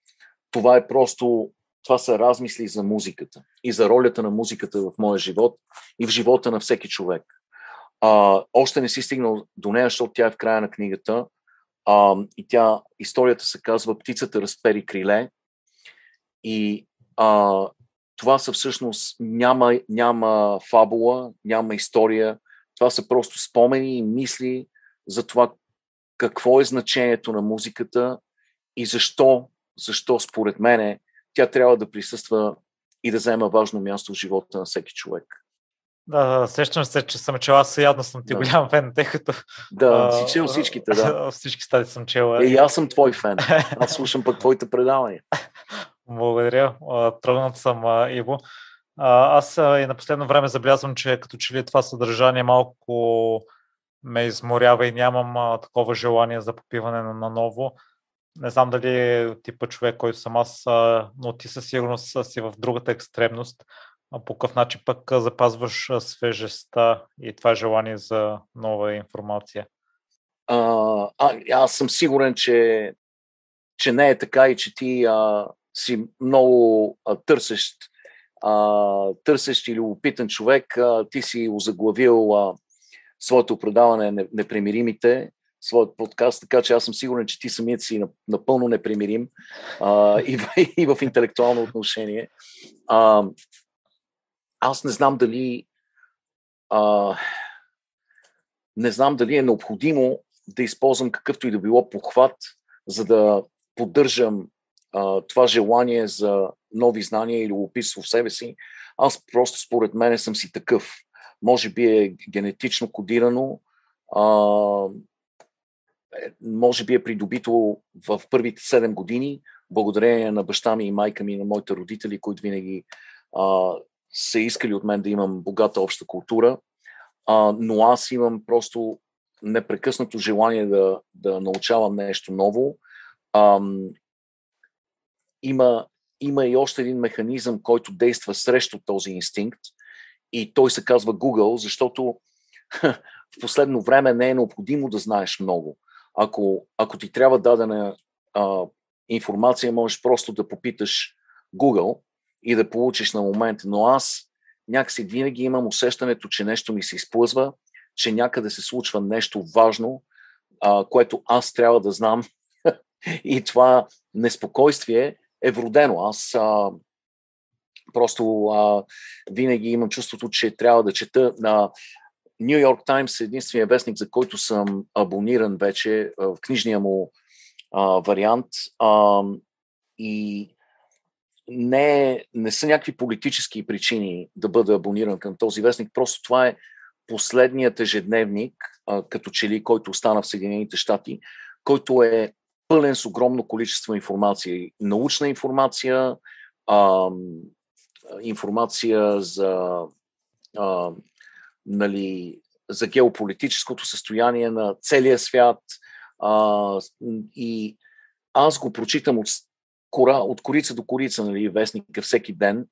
това е просто, това са размисли за музиката и за ролята на музиката в моя живот и в живота на всеки човек. А, още не си стигнал до нея, защото тя е в края на книгата. А, и тя, историята се казва Птицата разпери криле. И а, това са всъщност няма, няма фабула, няма история. Това са просто спомени и мисли за това какво е значението на музиката и защо, защо според мене тя трябва да присъства и да взема важно място в живота на всеки човек. Да, сещам се, че съм чела, аз явно съм ти да. голям фен, тъй като... Да, си чел всичките, да. Всички стади съм чела. И аз съм твой фен. Аз слушам пък твоите предавания. Благодаря. Тръгнат съм, Иво. Аз и на последно време забелязвам, че като че ли това съдържание малко ме изморява и нямам такова желание за попиване на ново. Не знам дали е типа човек, който съм аз, но ти със сигурност си в другата екстремност. По какъв начин пък запазваш свежестта и това желание за нова информация? А, а, аз съм сигурен, че, че не е така и че ти а, си много а, търсещ, а, търсещ или любопитен човек, а, ти си озаглавил а, своето предаване Непремиримите, своят подкаст, така че аз съм сигурен, че ти самият си напълно непримирим а, и, и в интелектуално отношение. А, аз не знам дали а, не знам дали е необходимо да използвам какъвто и да било похват, за да поддържам а, това желание за нови знания или любопитство в себе си, аз просто според мен съм си такъв. Може би е генетично кодирано, а, може би е придобито в първите 7 години, благодарение на баща ми и майка ми и на моите родители, които винаги а, са искали от мен да имам богата обща култура, а, но аз имам просто непрекъснато желание да, да научавам нещо ново. А, има, има и още един механизъм, който действа срещу този инстинкт и той се казва Google, защото в последно време не е необходимо да знаеш много. Ако, ако ти трябва дадена а, информация, можеш просто да попиташ Google и да получиш на момент. Но аз някакси винаги имам усещането, че нещо ми се изплъзва, че някъде се случва нещо важно, а, което аз трябва да знам. и това неспокойствие е вродено. Аз а, просто а, винаги имам чувството, че трябва да чета на Нью Йорк Таймс е единствения вестник, за който съм абониран вече в книжния му а, вариант. А, и не, не са някакви политически причини да бъда абониран към този вестник. Просто това е последният ежедневник, като че ли, който остана в Съединените щати, който е пълен с огромно количество информация. Научна информация, а, информация за, а, нали, за геополитическото състояние на целия свят. А, и аз го прочитам от, кора, от корица до корица, нали, вестника всеки ден.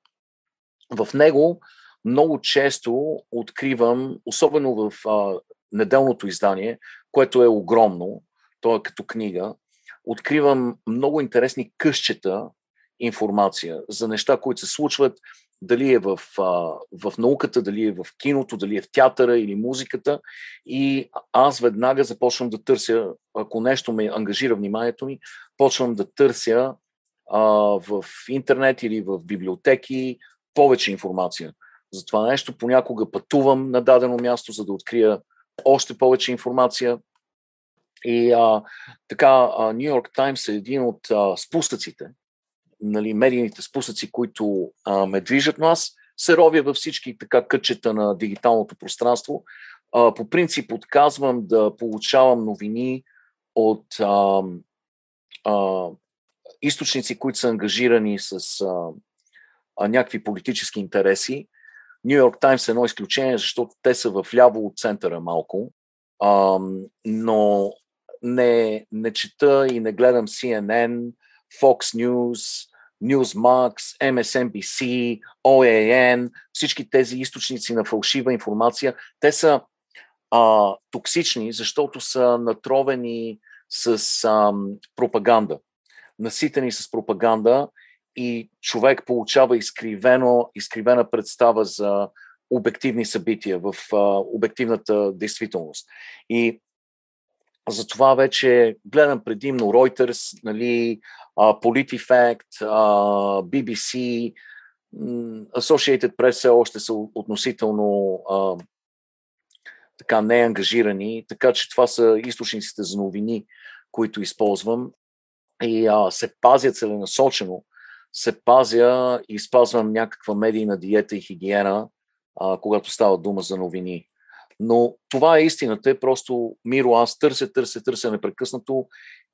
В него много често откривам, особено в а, неделното издание, което е огромно, то е като книга, откривам много интересни къщета информация за неща, които се случват, дали е в, а, в науката, дали е в киното, дали е в театъра или музиката. И аз веднага започвам да търся, ако нещо ме ангажира вниманието ми, почвам да търся а, в интернет или в библиотеки повече информация. За това нещо понякога пътувам на дадено място, за да открия още повече информация. И а, така, Нью Йорк Таймс е един от а, спусъците, нали, медийните спусъци, които а, ме движат, но аз се ровя във всички така кътчета на дигиталното пространство. А, по принцип отказвам да получавам новини от а, а, източници, които са ангажирани с а, а, някакви политически интереси. Нью Йорк Таймс е едно изключение, защото те са в ляво от центъра малко, а, но не, не чета и не гледам CNN, Fox News, Newsmax, MSNBC, OAN, всички тези източници на фалшива информация, те са а, токсични, защото са натровени с а, пропаганда, наситени с пропаганда и човек получава изкривено, изкривена представа за обективни събития в а, обективната действителност. И затова вече гледам предимно Reuters, нали, PolitiFact, BBC, Associated Press все още са относително а, така неангажирани, така че това са източниците за новини, които използвам и а, се пазя целенасочено, се пазя и спазвам някаква медийна диета и хигиена, а, когато става дума за новини. Но това е истината. Е просто, Миро, аз търся, търся, търся непрекъснато,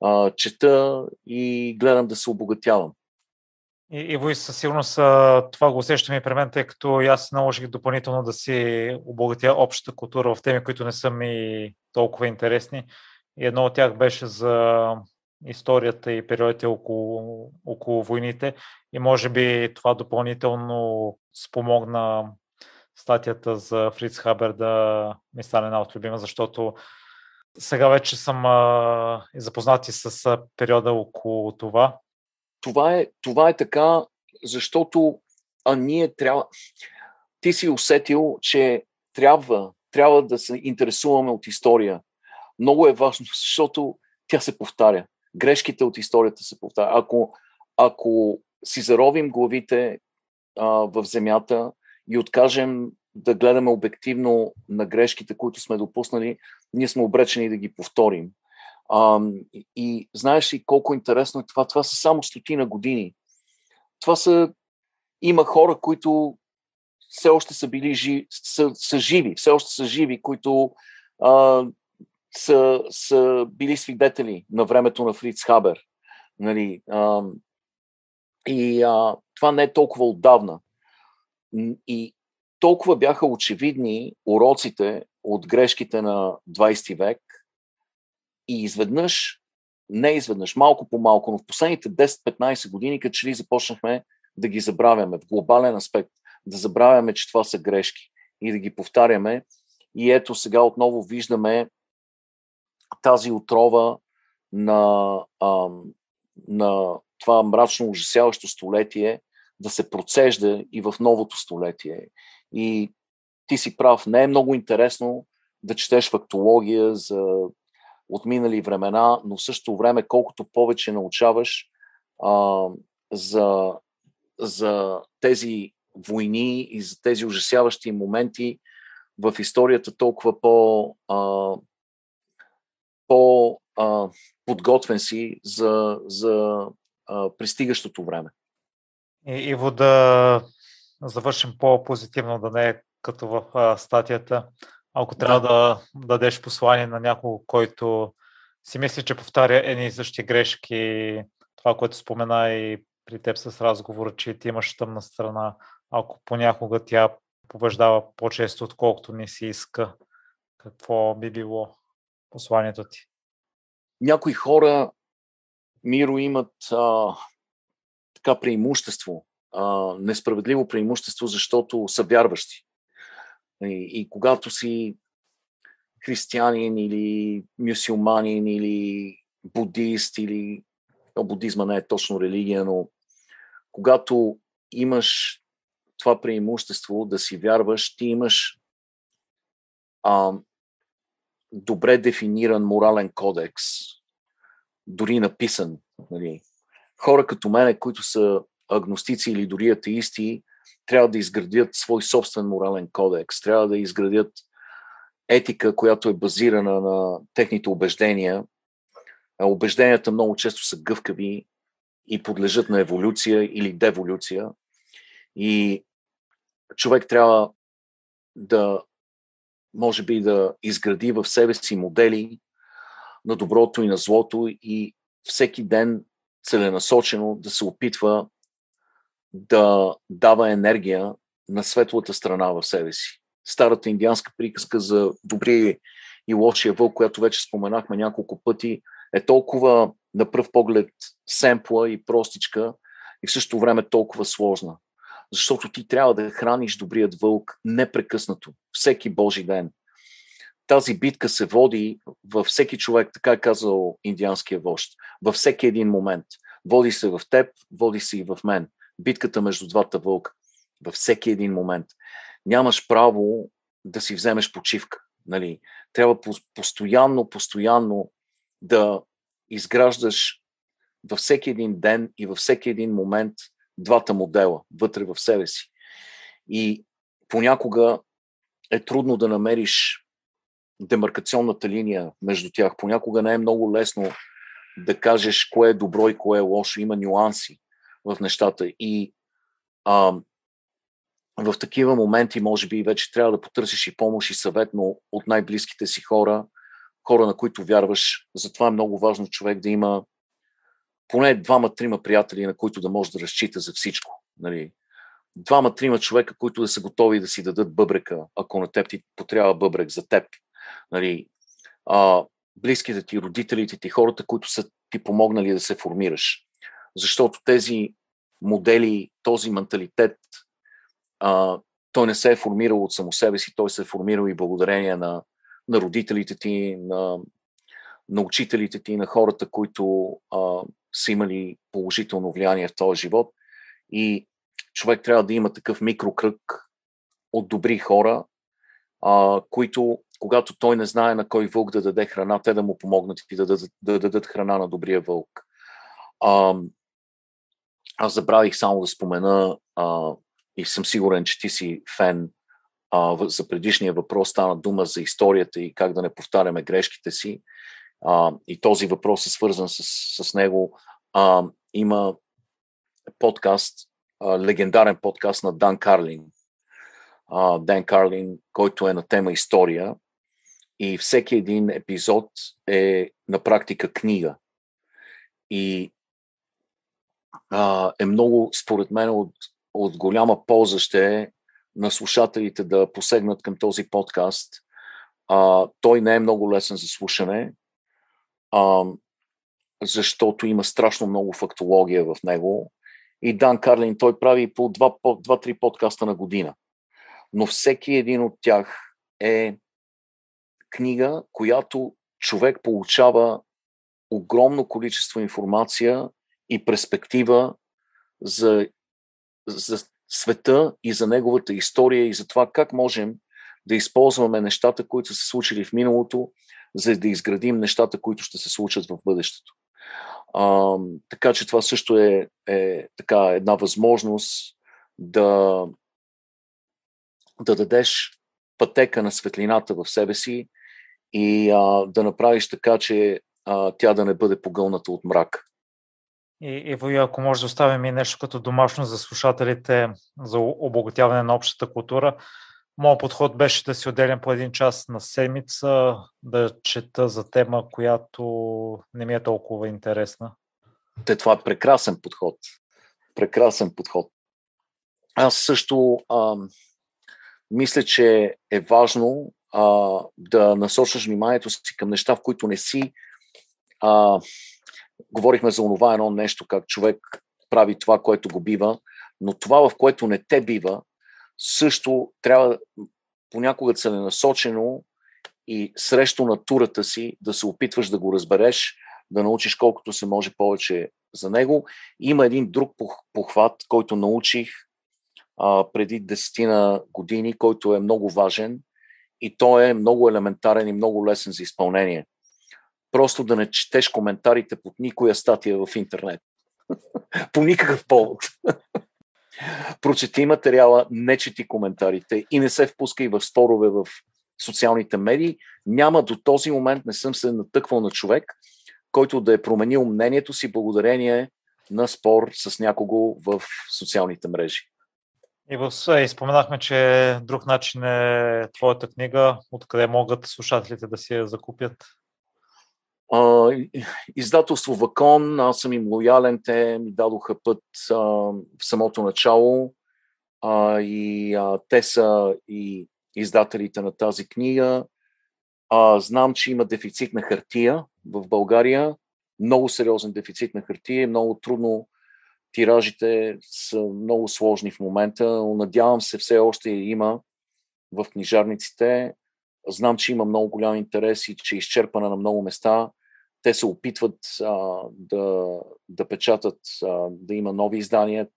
а, чета и гледам да се обогатявам. И, и със сигурност това го усещам и при мен, тъй като аз наложих допълнително да си обогатя общата култура в теми, които не са ми толкова интересни. И едно от тях беше за историята и периодите около, около войните. И може би това допълнително спомогна статията за Фриц Хабер да ми стане една от любима, защото сега вече съм а, запознати с а, периода около това. Това е, това е така, защото а ние трябва... Ти си усетил, че трябва, трябва да се интересуваме от история. Много е важно, защото тя се повтаря. Грешките от историята се повтаря. Ако, ако си заровим главите а, в земята и откажем да гледаме обективно на грешките, които сме допуснали, ние сме обречени да ги повторим. А, и, знаеш ли колко интересно е това? Това са само стотина години. Това са... Има хора, които все още са били живи, са, са живи, все още са живи, които а, са, са били свидетели на времето на Фриц Хабер. Нали, а, и а, това не е толкова отдавна. И толкова бяха очевидни уроците от грешките на 20 век и изведнъж, не изведнъж, малко по малко, но в последните 10-15 години, като че ли започнахме да ги забравяме в глобален аспект, да забравяме, че това са грешки и да ги повтаряме. И ето сега отново виждаме тази отрова на, а, на това мрачно ужасяващо столетие да се процежда и в новото столетие. И ти си прав, не е много интересно да четеш фактология за отминали времена, но в същото време, колкото повече научаваш а, за, за тези войни и за тези ужасяващи моменти в историята, толкова по, а, по а, подготвен си за, за а, пристигащото време. И, Иво, да завършим по-позитивно, да не е като в а, статията. Ако трябва да. да дадеш послание на някого, който си мисли, че повтаря едни и същи грешки, това, което спомена и при теб с разговора, че ти имаш тъмна страна, ако понякога тя побеждава по-често, отколкото не си иска, какво би било посланието ти? Някои хора, Миро, имат а, така преимущество, а, несправедливо преимущество, защото са вярващи. И, и когато си християнин или мюсюлманин или будист или но будизма не е точно религия, но когато имаш това преимущество да си вярваш, ти имаш а, добре дефиниран морален кодекс, дори написан. Нали. Хора като мене, които са агностици или дори атеисти, трябва да изградят свой собствен морален кодекс, трябва да изградят етика, която е базирана на техните убеждения. Убежденията много често са гъвкави и подлежат на еволюция или деволюция. И човек трябва да, може би, да изгради в себе си модели на доброто и на злото и всеки ден целенасочено да се опитва да дава енергия на светлата страна в себе си. Старата индианска приказка за добрия и лошия вълк, която вече споменахме няколко пъти, е толкова на пръв поглед семпла и простичка и в същото време толкова сложна. Защото ти трябва да храниш добрият вълк непрекъснато, всеки Божи ден. Тази битка се води във всеки човек, така е казал индианския вожд, във всеки един момент. Води се в теб, води се и в мен битката между двата вълка във всеки един момент. Нямаш право да си вземеш почивка. Нали? Трябва постоянно, постоянно да изграждаш във всеки един ден и във всеки един момент двата модела вътре в себе си. И понякога е трудно да намериш демаркационната линия между тях. Понякога не е много лесно да кажеш кое е добро и кое е лошо. Има нюанси в нещата. И а, в такива моменти, може би, вече трябва да потърсиш и помощ и съвет, но от най-близките си хора, хора, на които вярваш. Затова е много важно човек да има поне двама-трима приятели, на които да може да разчита за всичко. Нали? Двама-трима човека, които да са готови да си дадат бъбрека, ако на теб ти потрябва бъбрек за теб. Нали? А, близките ти, родителите ти, хората, които са ти помогнали да се формираш защото тези модели, този менталитет, а, той не се е формирал от само себе си, той се е формирал и благодарение на, на родителите ти, на, на учителите ти, на хората, които а, са имали положително влияние в този живот. И човек трябва да има такъв микрокръг от добри хора, а, които, когато той не знае на кой вълк да даде храна, те да му помогнат и да дадат, да дадат храна на добрия вълк. А, аз забравих само да спомена а, и съм сигурен, че ти си фен а, за предишния въпрос стана дума за историята и как да не повтаряме грешките си. А, и този въпрос е свързан с, с него. А, има подкаст, а, легендарен подкаст на Дан Карлин. А, Дан Карлин, който е на тема история. И всеки един епизод е на практика книга. И а, е много, според мен, от, от голяма полза ще е на слушателите да посегнат към този подкаст. А, той не е много лесен за слушане, а, защото има страшно много фактология в него. И Дан Карлин, той прави по 2-3 подкаста на година. Но всеки един от тях е книга, която човек получава огромно количество информация и перспектива за, за света и за неговата история и за това как можем да използваме нещата, които са се случили в миналото, за да изградим нещата, които ще се случат в бъдещето. А, така че това също е, е така една възможност да, да дадеш пътека на светлината в себе си и а, да направиш така, че а, тя да не бъде погълната от мрак. И, Иво, ако може да оставим и нещо като домашно за слушателите за обогатяване на общата култура, Моят подход беше да си отделям по един час на седмица, да чета за тема, която не ми е толкова интересна. Те, това е прекрасен подход. Прекрасен подход. Аз също а, мисля, че е важно а, да насочваш вниманието си към неща, в които не си. А, говорихме за онова едно нещо, как човек прави това, което го бива, но това, в което не те бива, също трябва понякога целенасочено и срещу натурата си да се опитваш да го разбереш, да научиш колкото се може повече за него. Има един друг похват, който научих а, преди десетина години, който е много важен и той е много елементарен и много лесен за изпълнение. Просто да не четеш коментарите под никоя статия в интернет. По никакъв повод. Прочети материала, не чети коментарите и не се впускай в спорове в социалните медии. Няма до този момент, не съм се натъквал на човек, който да е променил мнението си благодарение на спор с някого в социалните мрежи. И в споменахме, че друг начин е твоята книга. Откъде могат слушателите да си я закупят? Издателство Вакон, аз съм им лоялен, те ми дадоха път а, в самото начало а, и а, те са и издателите на тази книга. А, знам, че има дефицит на хартия в България, много сериозен дефицит на хартия, много трудно тиражите са много сложни в момента, надявам се все още има в книжарниците. Знам, че има много голям интерес и че е изчерпана на много места те се опитват а, да, да печатат, а, да има нови издания,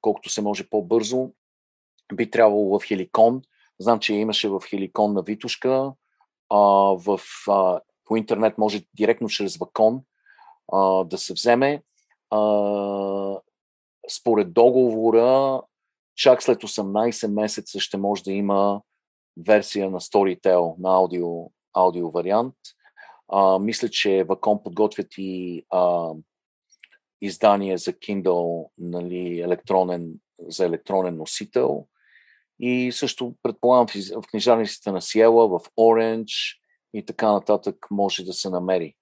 колкото се може по-бързо. Би трябвало в Хеликон. Знам, че имаше в Хеликон на Витушка. А, в, а, по интернет може директно чрез Вакон а, да се вземе. А, според договора, чак след 18 месеца ще може да има версия на Storytel, на аудио, аудио вариант. А, мисля, че Вакон подготвят и а, издание за Kindle, нали, електронен, за електронен носител. И също предполагам в, в книжарниците на Сиела, в Orange и така нататък може да се намери.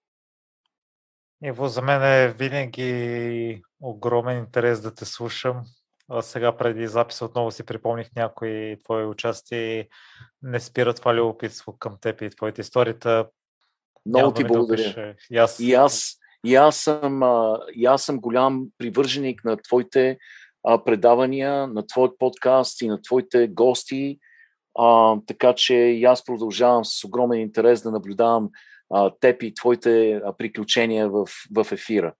Иво, за мен е винаги огромен интерес да те слушам. А сега преди записа отново си припомних някои твои участия не спира това любопитство към теб и твоите историята. Много ти благодаря. И аз, и аз, и аз, съм, и аз съм голям привърженик на твоите а, предавания, на твоят подкаст и на твоите гости. А, така че и аз продължавам с огромен интерес да наблюдавам а, теб и твоите а, приключения в, в ефира.